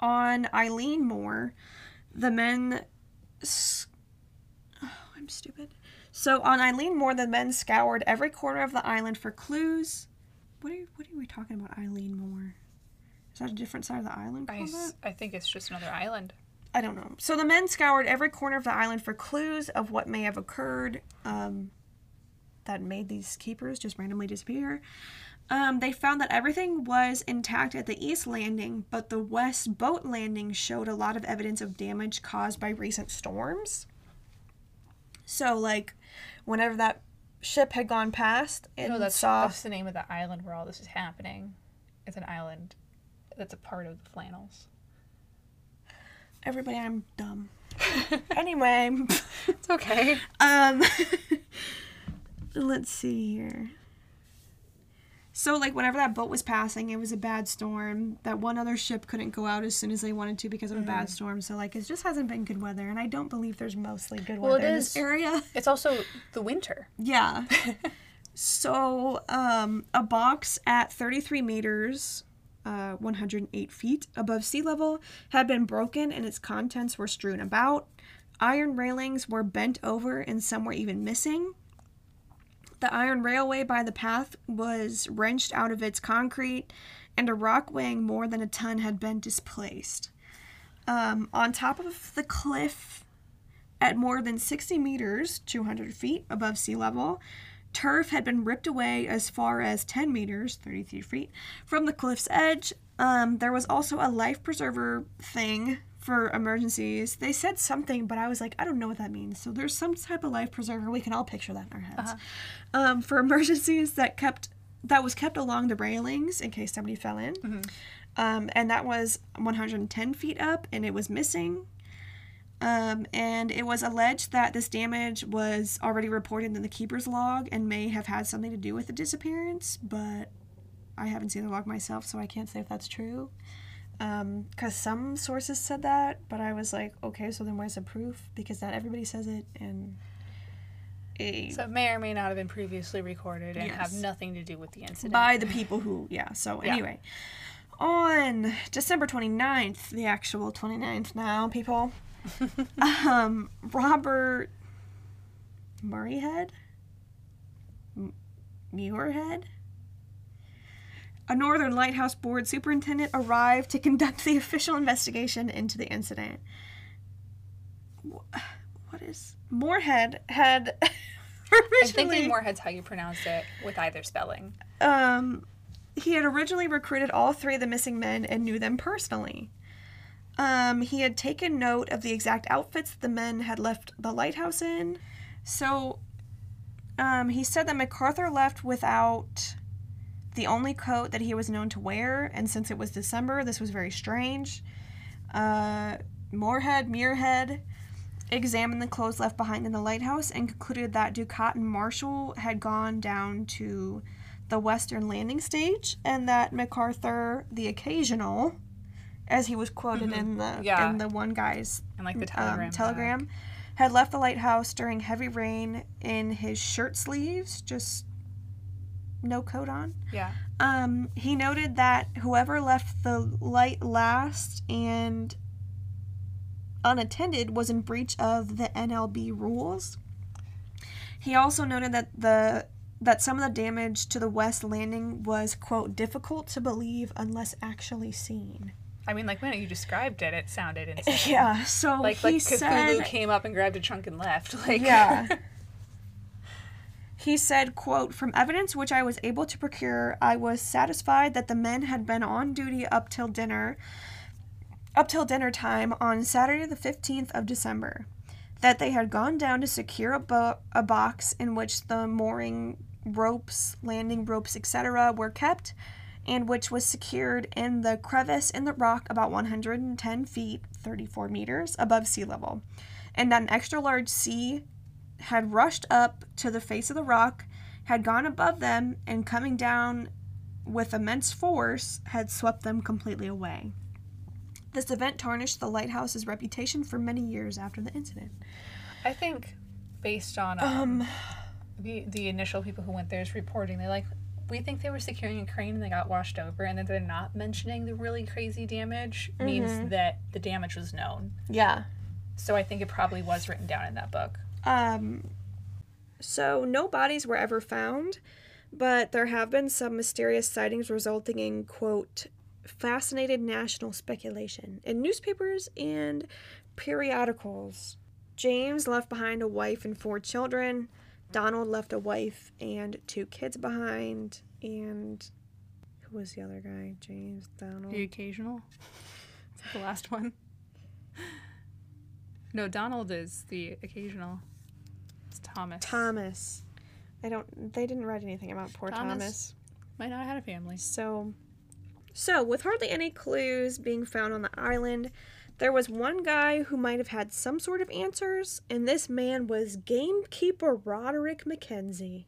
on Eilean Mor, the men. S- oh, I'm stupid. So on Eilean Mor, the men scoured every corner of the island for clues. What are what are we talking about, Eilean Mor? Is that a different side of the island? I, called that? s- I think it's just another island. I don't know. So the men scoured every corner of the island for clues of what may have occurred um, that made these keepers just randomly disappear. Um, they found that everything was intact at the east landing, but the west boat landing showed a lot of evidence of damage caused by recent storms. So, like, whenever that ship had gone past and No, that's saw that's the name of the island where all this is happening. It's an island that's a part of the flannels. Everybody, I'm dumb. anyway. It's okay. Um, let's see here. So, like, whenever that boat was passing, it was a bad storm. That one other ship couldn't go out as soon as they wanted to because of a Mm. bad storm. So, like, it just hasn't been good weather, and I don't believe there's mostly good Well, weather in this area. It's also the winter. Yeah. so, um, a box at 33 meters, uh, 108 feet above sea level, had been broken and its contents were strewn about. Iron railings were bent over and some were even missing. The iron railway by the path was wrenched out of its concrete, and a rock weighing more than a ton had been displaced. Um, on top of the cliff, at more than 60 meters, 200 feet above sea level, turf had been ripped away as far as 10 meters, 33 feet, from the cliff's edge. Um, there was also a life preserver thing for emergencies. They said something, but I was like, I don't know what that means. So there's some type of life preserver. We can all picture that in our heads. Um, for emergencies that kept that was kept along the railings in case somebody fell in. Um, and that was 110 feet up, and it was missing. Um, and it was alleged that this damage was already reported in the keeper's log and may have had something to do with the disappearance, but I haven't seen the log myself, so I can't say if that's true. Because some sources said that, but I was like, okay, so then where's the proof? Because not everybody says it, and So it may or may not have been previously recorded and have nothing to do with the incident. by the people who, yeah. So Yeah. anyway, on December 29th, the actual 29th now, people, um, Robert Murrayhead? M- Muirhead? A Northern Lighthouse Board superintendent arrived to conduct the official investigation into the incident. What is. Moorhead had. I'm originally- thinking Moorhead's how you pronounce it with either spelling. um, he had originally recruited all three of the missing men and knew them personally. Um, he had taken note of the exact outfits the men had left the lighthouse in. So, um, he said that MacArthur left without the only coat that he was known to wear, and since it was December, this was very strange. Uh, Moorhead, Muirhead examined the clothes left behind in the lighthouse and concluded that Ducat and Marshall had gone down to the western landing stage and that MacArthur, the occasional, as he was quoted in the Mm-hmm. Yeah. in the one guy's And like the telegram. um, telegram, had left the lighthouse during heavy rain in his shirt sleeves, just no coat on. Yeah. Um, he noted that whoever left the light last and unattended was in breach of the NLB rules. He also noted that the that some of the damage to the west landing was quote difficult to believe unless actually seen. I mean, like when you described it, it sounded insane. Yeah, so Like he like Cthulhu said came up and grabbed a trunk and left. Like Yeah. he said, quote, From evidence which I was able to procure, I was satisfied that the men had been on duty up till dinner up till dinner time on Saturday the 15th of December. That they had gone down to secure a, bo- a box in which the mooring ropes, landing ropes, etc., were kept, and which was secured in the crevice in the rock about 110 feet, 34 meters, above sea level. And that an extra large sea had rushed up to the face of the rock, had gone above them, and coming down with immense force, had swept them completely away. This event tarnished the lighthouse's reputation for many years after the incident. I think based on um, Um, the the initial people who went there is reporting they like we think they were securing a crane and they got washed over and that they're not mentioning the really crazy damage means that the damage was known. Yeah. So I think it probably was written down in that book. Um, so no bodies were ever found, but there have been some mysterious sightings resulting in quote fascinated national speculation in newspapers and periodicals. James left behind a wife and four children. Donald left a wife and two kids behind. And who was the other guy? James, Donald. The occasional. Is that the last one? No, Donald is the occasional. It's Thomas. Thomas. I don't. They didn't write anything about poor Thomas. Thomas. Might not have had a family. So, so with hardly any clues being found on the island, there was one guy who might have had some sort of answers, and this man was gamekeeper Roderick Mackenzie.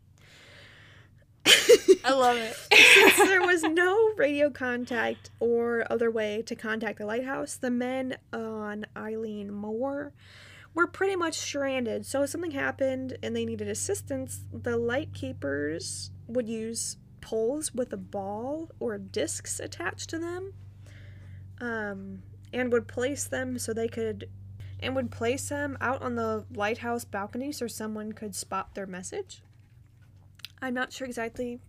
I love it. Since there was no radio contact or other way to contact the lighthouse, the men on Eilean Mor were pretty much stranded. So if something happened and they needed assistance, the light keepers would use poles with a ball or discs attached to them, um, and would place them so they could, and would place them out on the lighthouse balcony so someone could spot their message. I'm not sure exactly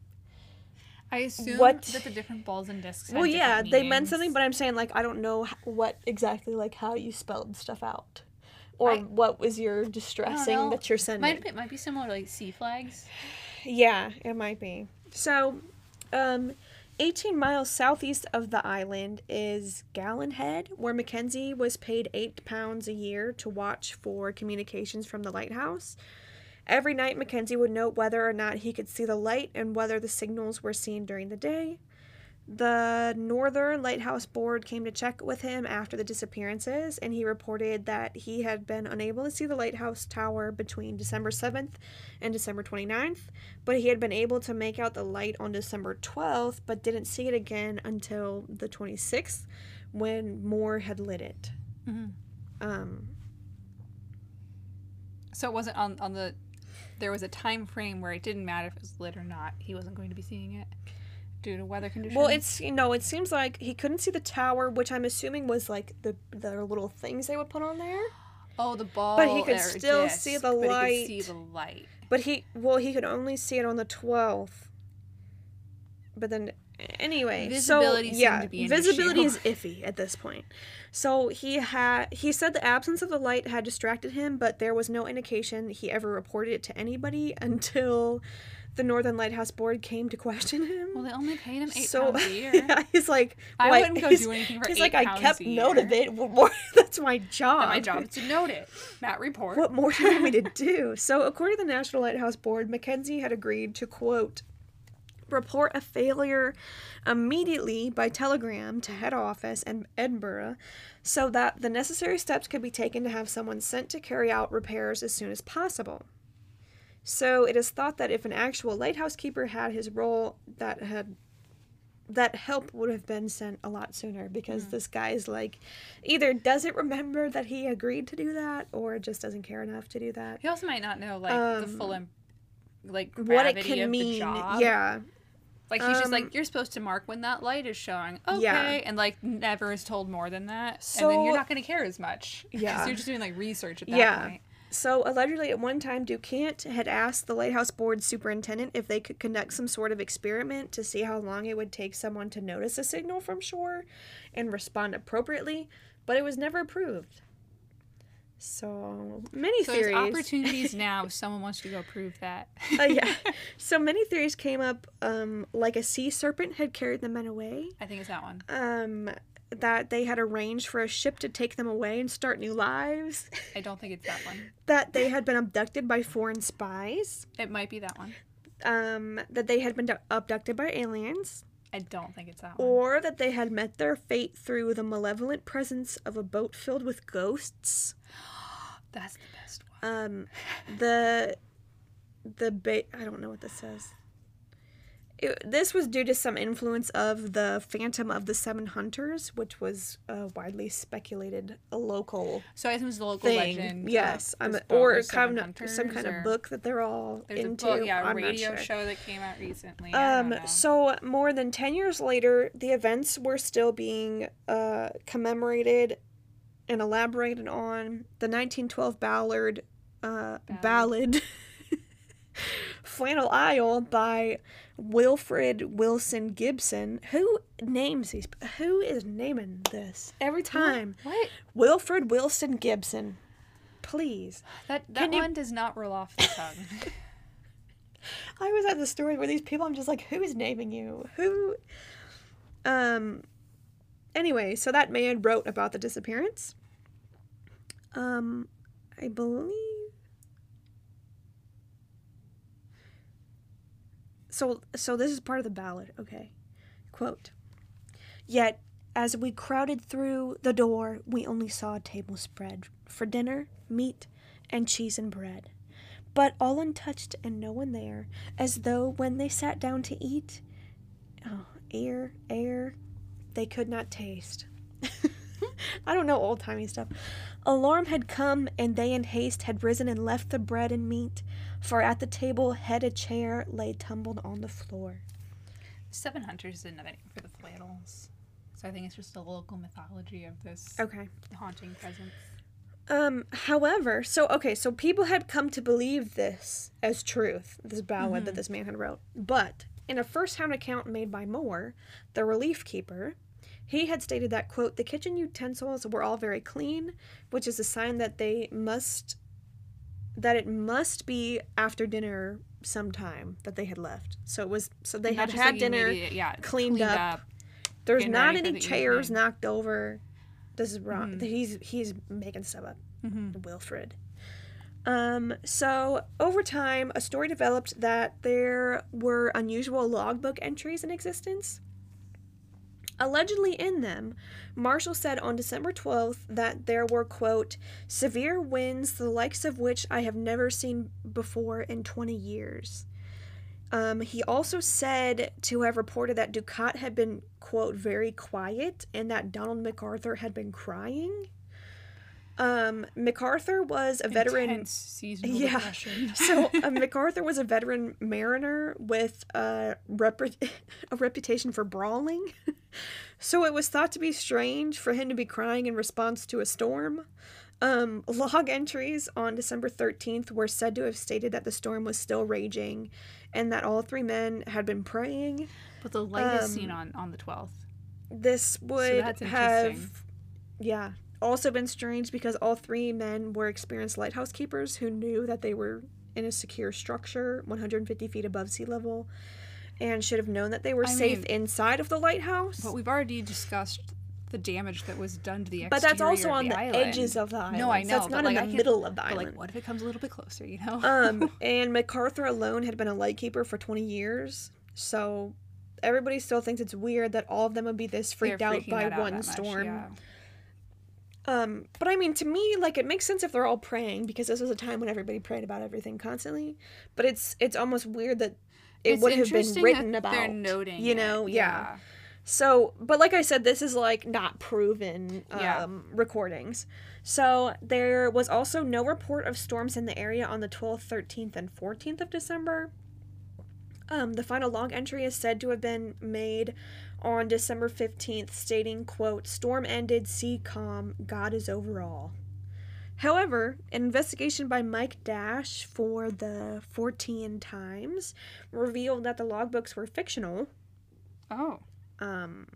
I assume What- that the different balls and discs. Well, yeah, they meant something, but I'm saying like I don't know what exactly like how you spelled stuff out, or I- what was your distressing that you're sending. Might it might be similar to like sea flags. Yeah, it might be. So, um, 18 miles southeast of the island is Gallan Head, where Mackenzie was paid eight pounds a year to watch for communications from the lighthouse. Every night, Mackenzie would note whether or not he could see the light and whether the signals were seen during the day. The Northern Lighthouse Board came to check with him after the disappearances, and he reported that he had been unable to see the lighthouse tower between December 7th and December 29th, but he had been able to make out the light on December 12th, but didn't see it again until the 26th when Moore had lit it. Mhm. Um, So it wasn't on on the. There was a time frame where it didn't matter if it was lit or not. He wasn't going to be seeing it due to weather conditions. well, it's you know, it seems like he couldn't see the tower, which I'm assuming was like the the little things they would put on there. oh the ball. But he could still disc, see the but He could light. see the light. But he, well, he could only see it on the 12th. But then, anyway, Visibility so seemed yeah, to be an visibility is iffy at this point. So he had, he said the absence of the light had distracted him, but there was no indication he ever reported it to anybody until the Northern Lighthouse Board came to question him. Well, they only paid him eight so pounds a year. yeah, he's like, I wouldn't go do anything for he's eight like, I kept note of it. What more? That's my job. My job is to note it, not report. What more do you want me to do? So, according to the National Lighthouse Board, Mackenzie had agreed to quote, report a failure immediately by telegram to head office in Edinburgh so that the necessary steps could be taken to have someone sent to carry out repairs as soon as possible. So it is thought that if an actual lighthouse keeper had his role, that had that help would have been sent a lot sooner because this guy's like either doesn't remember that he agreed to do that or just doesn't care enough to do that. He also might not know like the Um, full im- like What it can of the mean, yeah. Like he's just Um, like you're supposed to mark when that light is showing. Okay, Yeah. and like never is told more than that, and So- then you're not going to care as much. Yeah. you're just doing like research at that Yeah. point. So allegedly, at one time, Ducat had asked the lighthouse board superintendent if they could conduct some sort of experiment to see how long it would take someone to notice a signal from shore and respond appropriately, but it was never approved. So many So there's theories. opportunities now. If someone wants to go prove that. Uh, yeah. So many theories came up, um, like a sea serpent had carried the men away. I think it's that one. Um, that they had arranged for a ship to take them away and start new lives. I don't think it's that one. that they had been abducted by foreign spies. It might be that one. um, that they had been du- abducted by aliens, I don't think it's that one. or that they had met their fate through the malevolent presence of a boat filled with ghosts. That's the best one. Um, the the ba- I don't know what this says. It, this was due to some influence of the Phantom of the Seven Hunters, which was a widely speculated a local So I think it was the local thing. legend. yes, I'm a, or kind of some kind or- of book that they're all There's into. a book, yeah, a I'm radio sure. show that came out recently. Um, so more than 10 years later, the events were still being uh, commemorated and elaborated on. The 1912 ballad, uh, ballad, Flannel Isle by Wilfred Wilson Gibson. Who names these? Who is naming this every time? what? Wilfred Wilson Gibson. Please. That Can that you- one does not roll off the tongue. I was at the story where these people, I'm just like, who is naming you? Who? Um. Anyway, so that man wrote about the disappearance. Um, I believe. So, so this is part of the ballad. Okay, quote. Yet, as we crowded through the door, we only saw a table spread for dinner, meat, and cheese and bread but all untouched and no one there, as though when they sat down to eat, oh, air, air, they could not taste. I don't know old timey stuff. Alarm had come, and they in haste had risen and left the bread and meat, for at the table head a chair lay tumbled on the floor. Seven Hunters is another name for the flannels. So I think it's just a local mythology of this Okay. haunting presence. Um, however, so okay, so people had come to believe this as truth, this ballad that this man had wrote. But in a first-hand account made by Moore, the relief keeper, he had stated that quote, the kitchen utensils were all very clean, which is a sign that they must that it must be after dinner sometime that they had left. So it was so they Not had had like dinner. immediate- yeah, cleaned up. There's not any chairs evening. knocked over. This is wrong. Mhm. He's he's making stuff up. Mhm. Wilfred. Um, so over time, a story developed that there were unusual logbook entries in existence. Allegedly, in them, Marshall said on December 12th that there were, quote, severe winds, the likes of which I have never seen before in 20 years. Um, he also said to have reported that Ducat had been, quote, very quiet and that Donald MacArthur had been crying. Um, MacArthur was a veteran. Intense seasonal Yeah. So uh, MacArthur was a veteran mariner with a, rep- a reputation for brawling. so it was thought to be strange for him to be crying in response to a storm. Um, log entries on December 13th were said to have stated that the storm was still raging and that all three men had been praying. but the light is um, seen on on the twelfth. This would that's have, yeah, also been strange because all three men were experienced lighthouse keepers who knew that they were in a secure structure 150 feet above sea level and should have known that they were I safe mean- inside of the lighthouse. But we've already discussed the damage that was done to the exterior But that's also on the, the, edges of the island. No, I So know. That's but, not like, in the middle of the island. like, what if it comes a little bit closer? You know. um, and MacArthur alone had been a lightkeeper for 20 years. So everybody still thinks it's weird that all of them would be this They're freaked out by out one much, storm. yeah. Um, but I mean, to me, like it makes sense if they're all praying because this was a time when everybody prayed about everything constantly. But it's it's almost weird that it It's would have been written that about. They're noting. you it, know, yeah. So, but like I said, this is like not proven um, Yeah. recordings. So there was also no report of storms in the area on the 12th, 13th, and 14th of December. Um, the final log entry is said to have been made on December 15th, stating, quote, Storm ended, sea calm, God is over all. However, an investigation by Mike Dash for the Fortean Times revealed that the logbooks were fictional, Oh, um,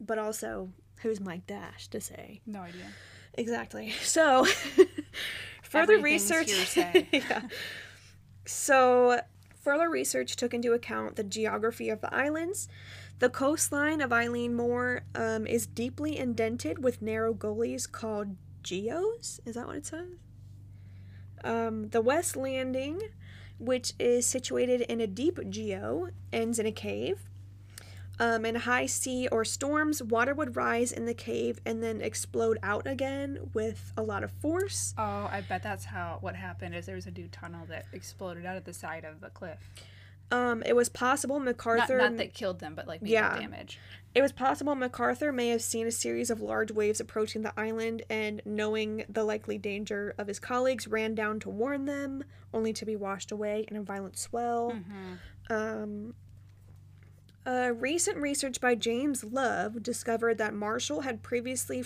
but also, who's Mike Dash to say? no idea. Exactly. So, further research. yeah. So, further research took into account the geography of the islands. The coastline of Eilean Mor um, is deeply indented with narrow gullies called geos. Is that what it says? Um, the West Landing, which is situated in a deep geo, ends in a cave. Um, in high sea or storms, water would rise in the cave and then explode out again with a lot of force. Oh, I bet that's how what happened. Is there was a new tunnel that exploded out of the side of the cliff. Um, it was possible MacArthur. not that killed them, but like made Yeah. damage. It was possible MacArthur may have seen a series of large waves approaching the island and, knowing the likely danger of his colleagues, ran down to warn them, only to be washed away in a violent swell. Mm-hmm. Um, uh, recent research by James Love discovered that Marshall had previously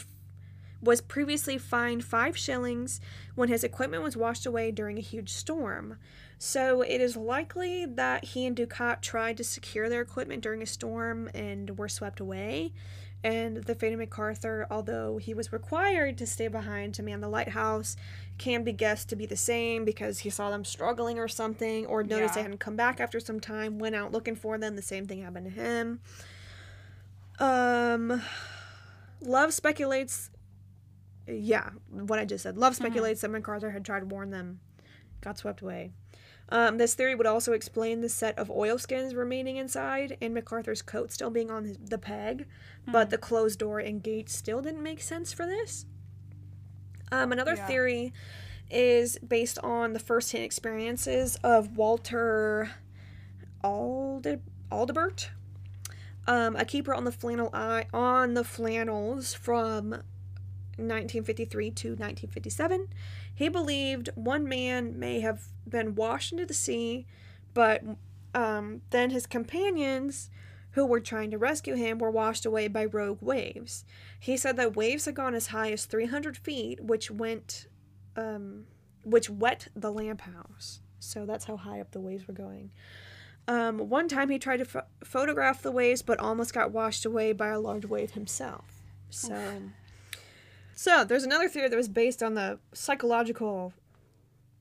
was previously fined five shillings when his equipment was washed away during a huge storm. So it is likely that he and Ducat tried to secure their equipment during a storm and were swept away. And the fate of MacArthur, although he was required to stay behind to man the lighthouse, can be guessed to be the same because he saw them struggling or something, or noticed they hadn't come back after some time, went out looking for them. The same thing happened to him. Um, Love speculates. Yeah, what I just said. Love speculates that MacArthur had tried to warn them, got swept away. Um, this theory would also explain the set of oilskins remaining inside and MacArthur's coat still being on his, the peg, but the closed door and gate still didn't make sense for this. Um, another Yeah. theory is based on the first-hand experiences of Walter Alde- Aldebert, um, a keeper on the flannel eye on the flannels from 1953 to 1957. He believed one man may have been washed into the sea, but um, then his companions, who were trying to rescue him, were washed away by rogue waves. He said that waves had gone as high as 300 feet, which went, um, which wet the lamp house. So that's how high up the waves were going. Um, one time he tried to ph- photograph the waves, but almost got washed away by a large wave himself. So, so there's another theory that was based on the psychological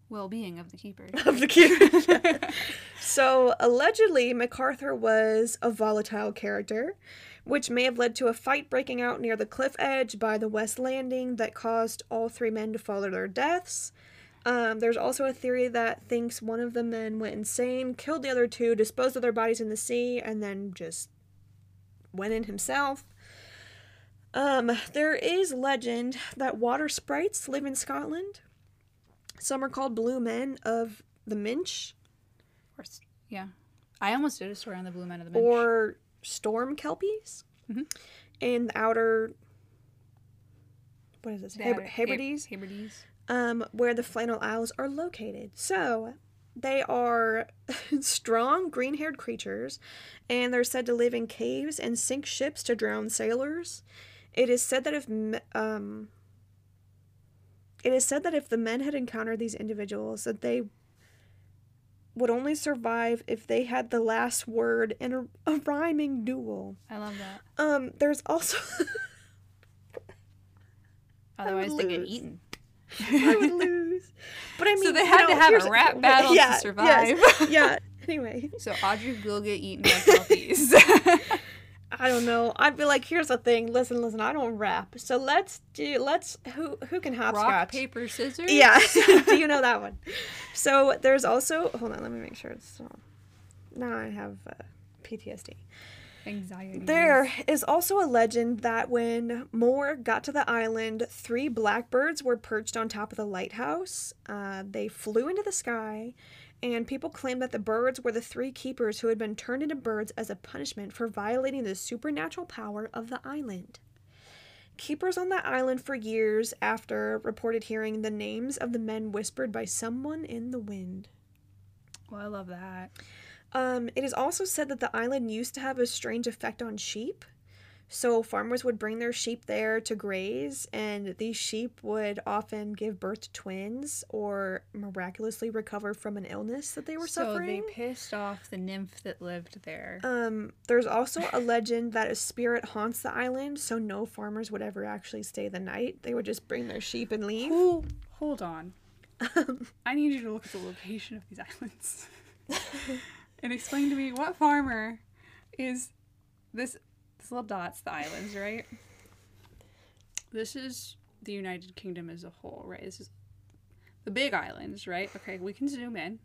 Well-being of the keepers. of the kid. so allegedly, MacArthur was a volatile character, which may have led to a fight breaking out near the cliff edge by the West Landing that caused all three men to fall to their deaths. Um, there's also a theory that thinks one of the men went insane, killed the other two, disposed of their bodies in the sea, and then just went in himself. Um, there is legend that water sprites live in Scotland. Some are called blue men of the Minch Or yeah. I almost did a story on the Blue Men of the Minch. or storm kelpies Mhm. in the outer. What is this? Hebrides, Hebrides. um, where the flannel isles are located. So they are strong, green-haired creatures, and they're said to live in caves and sink ships to drown sailors. It is said that if um, it is said that if the men had encountered these individuals, that they would only survive if they had the last word in a, a rhyming duel. I love that. Um, there's also Otherwise, they get eaten. I would lose, but I mean, So they you had to have a rap battle to yes, survive. yeah. Anyway, So Audrey will get eaten by kelpies. I don't know. I'd be like, here's the thing. Listen, listen. I don't rap, so let's do. Let's who who can hopscotch? Rock, paper, scissors. Yeah. do you know that one? So there's also hold on. Let me make sure it's. Uh, now I have uh, PTSD. Anxiety. There is also a legend that when Moore got to the island, three blackbirds were perched on top of the lighthouse. Uh, they flew into the sky, and people claim that the birds were the three keepers who had been turned into birds as a punishment for violating the supernatural power of the island. Keepers on the island for years after reported hearing the names of the men whispered by someone in the wind. Well, I love that. Um, it is also said that the island used to have a strange effect on sheep. So farmers would bring their sheep there to graze, and these sheep would often give birth to twins or miraculously recover from an illness that they were so suffering. they pissed off the nymph that lived there. Um, there's also a legend that a spirit haunts the island, so no farmers would ever actually stay the night. They would just bring their sheep and leave. Hold on. I need you to look at the location of these islands and explain to me what farmer is this. This little dot's the islands, right? This is the United Kingdom as a whole, right? This is the big islands, right? Okay, we can zoom in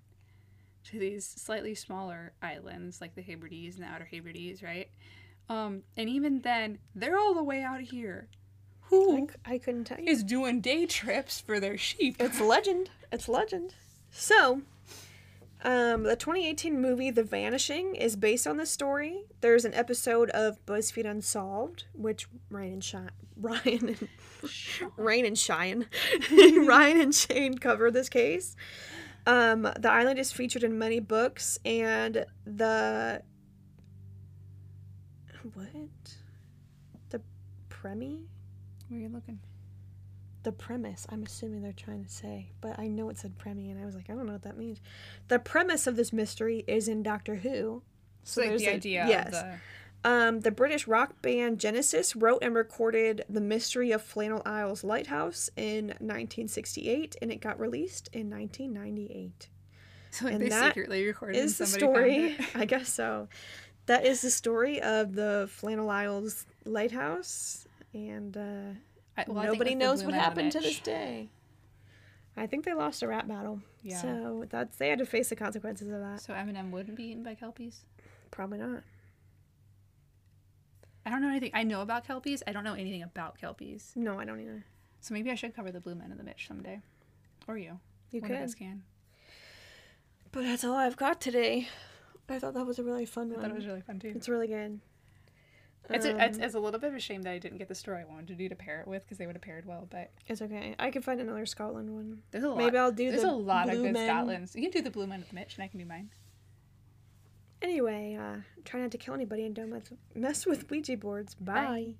to these slightly smaller islands like the Hebrides and the Outer Hebrides, right? Um, and even then, they're all the way out here. I, Who c- I couldn't tell you. is doing day trips for their sheep? It's legend. It's legend. So, Um, the 2018 movie The Vanishing is based on this story. There's an episode of BuzzFeed Unsolved, which Ryan and Shine, Ryan and Rain and Shine, Ryan and Shane cover this case. Um, the island is featured in many books, and the what the premi Where are you looking? The premise i'm assuming they're trying to say but i know it said premi and i was like i don't know what that means. The premise of this mystery is in doctor who. So like there's the a- idea yes. of the um, the british rock band genesis wrote and recorded the mystery of flannel isles lighthouse in 1968 and it got released in 1998 so like and they secretly recorded is the story. i guess so. That is the story of the flannel isles lighthouse and uh, I, well, I think Nobody knows what Man of the happened to this day. I think they lost a rap battle. Yeah. So that's they had to face the consequences of that. So Eminem wouldn't be eaten by kelpies. Probably not. I don't know anything. I know about kelpies. I don't know anything about kelpies. No, I don't either. So maybe I should cover the Blue Men of the Minch someday, or you. You One of us can. But that's all I've got today. I thought that was a really fun I one. That was really fun too. It's really good. It's, a, it's, Um, it's a little bit of a shame that I didn't get the story I wanted to do to pair it with because they would have paired well. But It's okay. I can find another Scotland one. there's a lot. Maybe I'll do There's the a lot of Blue good Men. Scotlands. You can do the Blue Men with Minch, and I can do mine. Anyway, uh, try not to kill anybody and don't mess, mess with Ouija boards. Bye.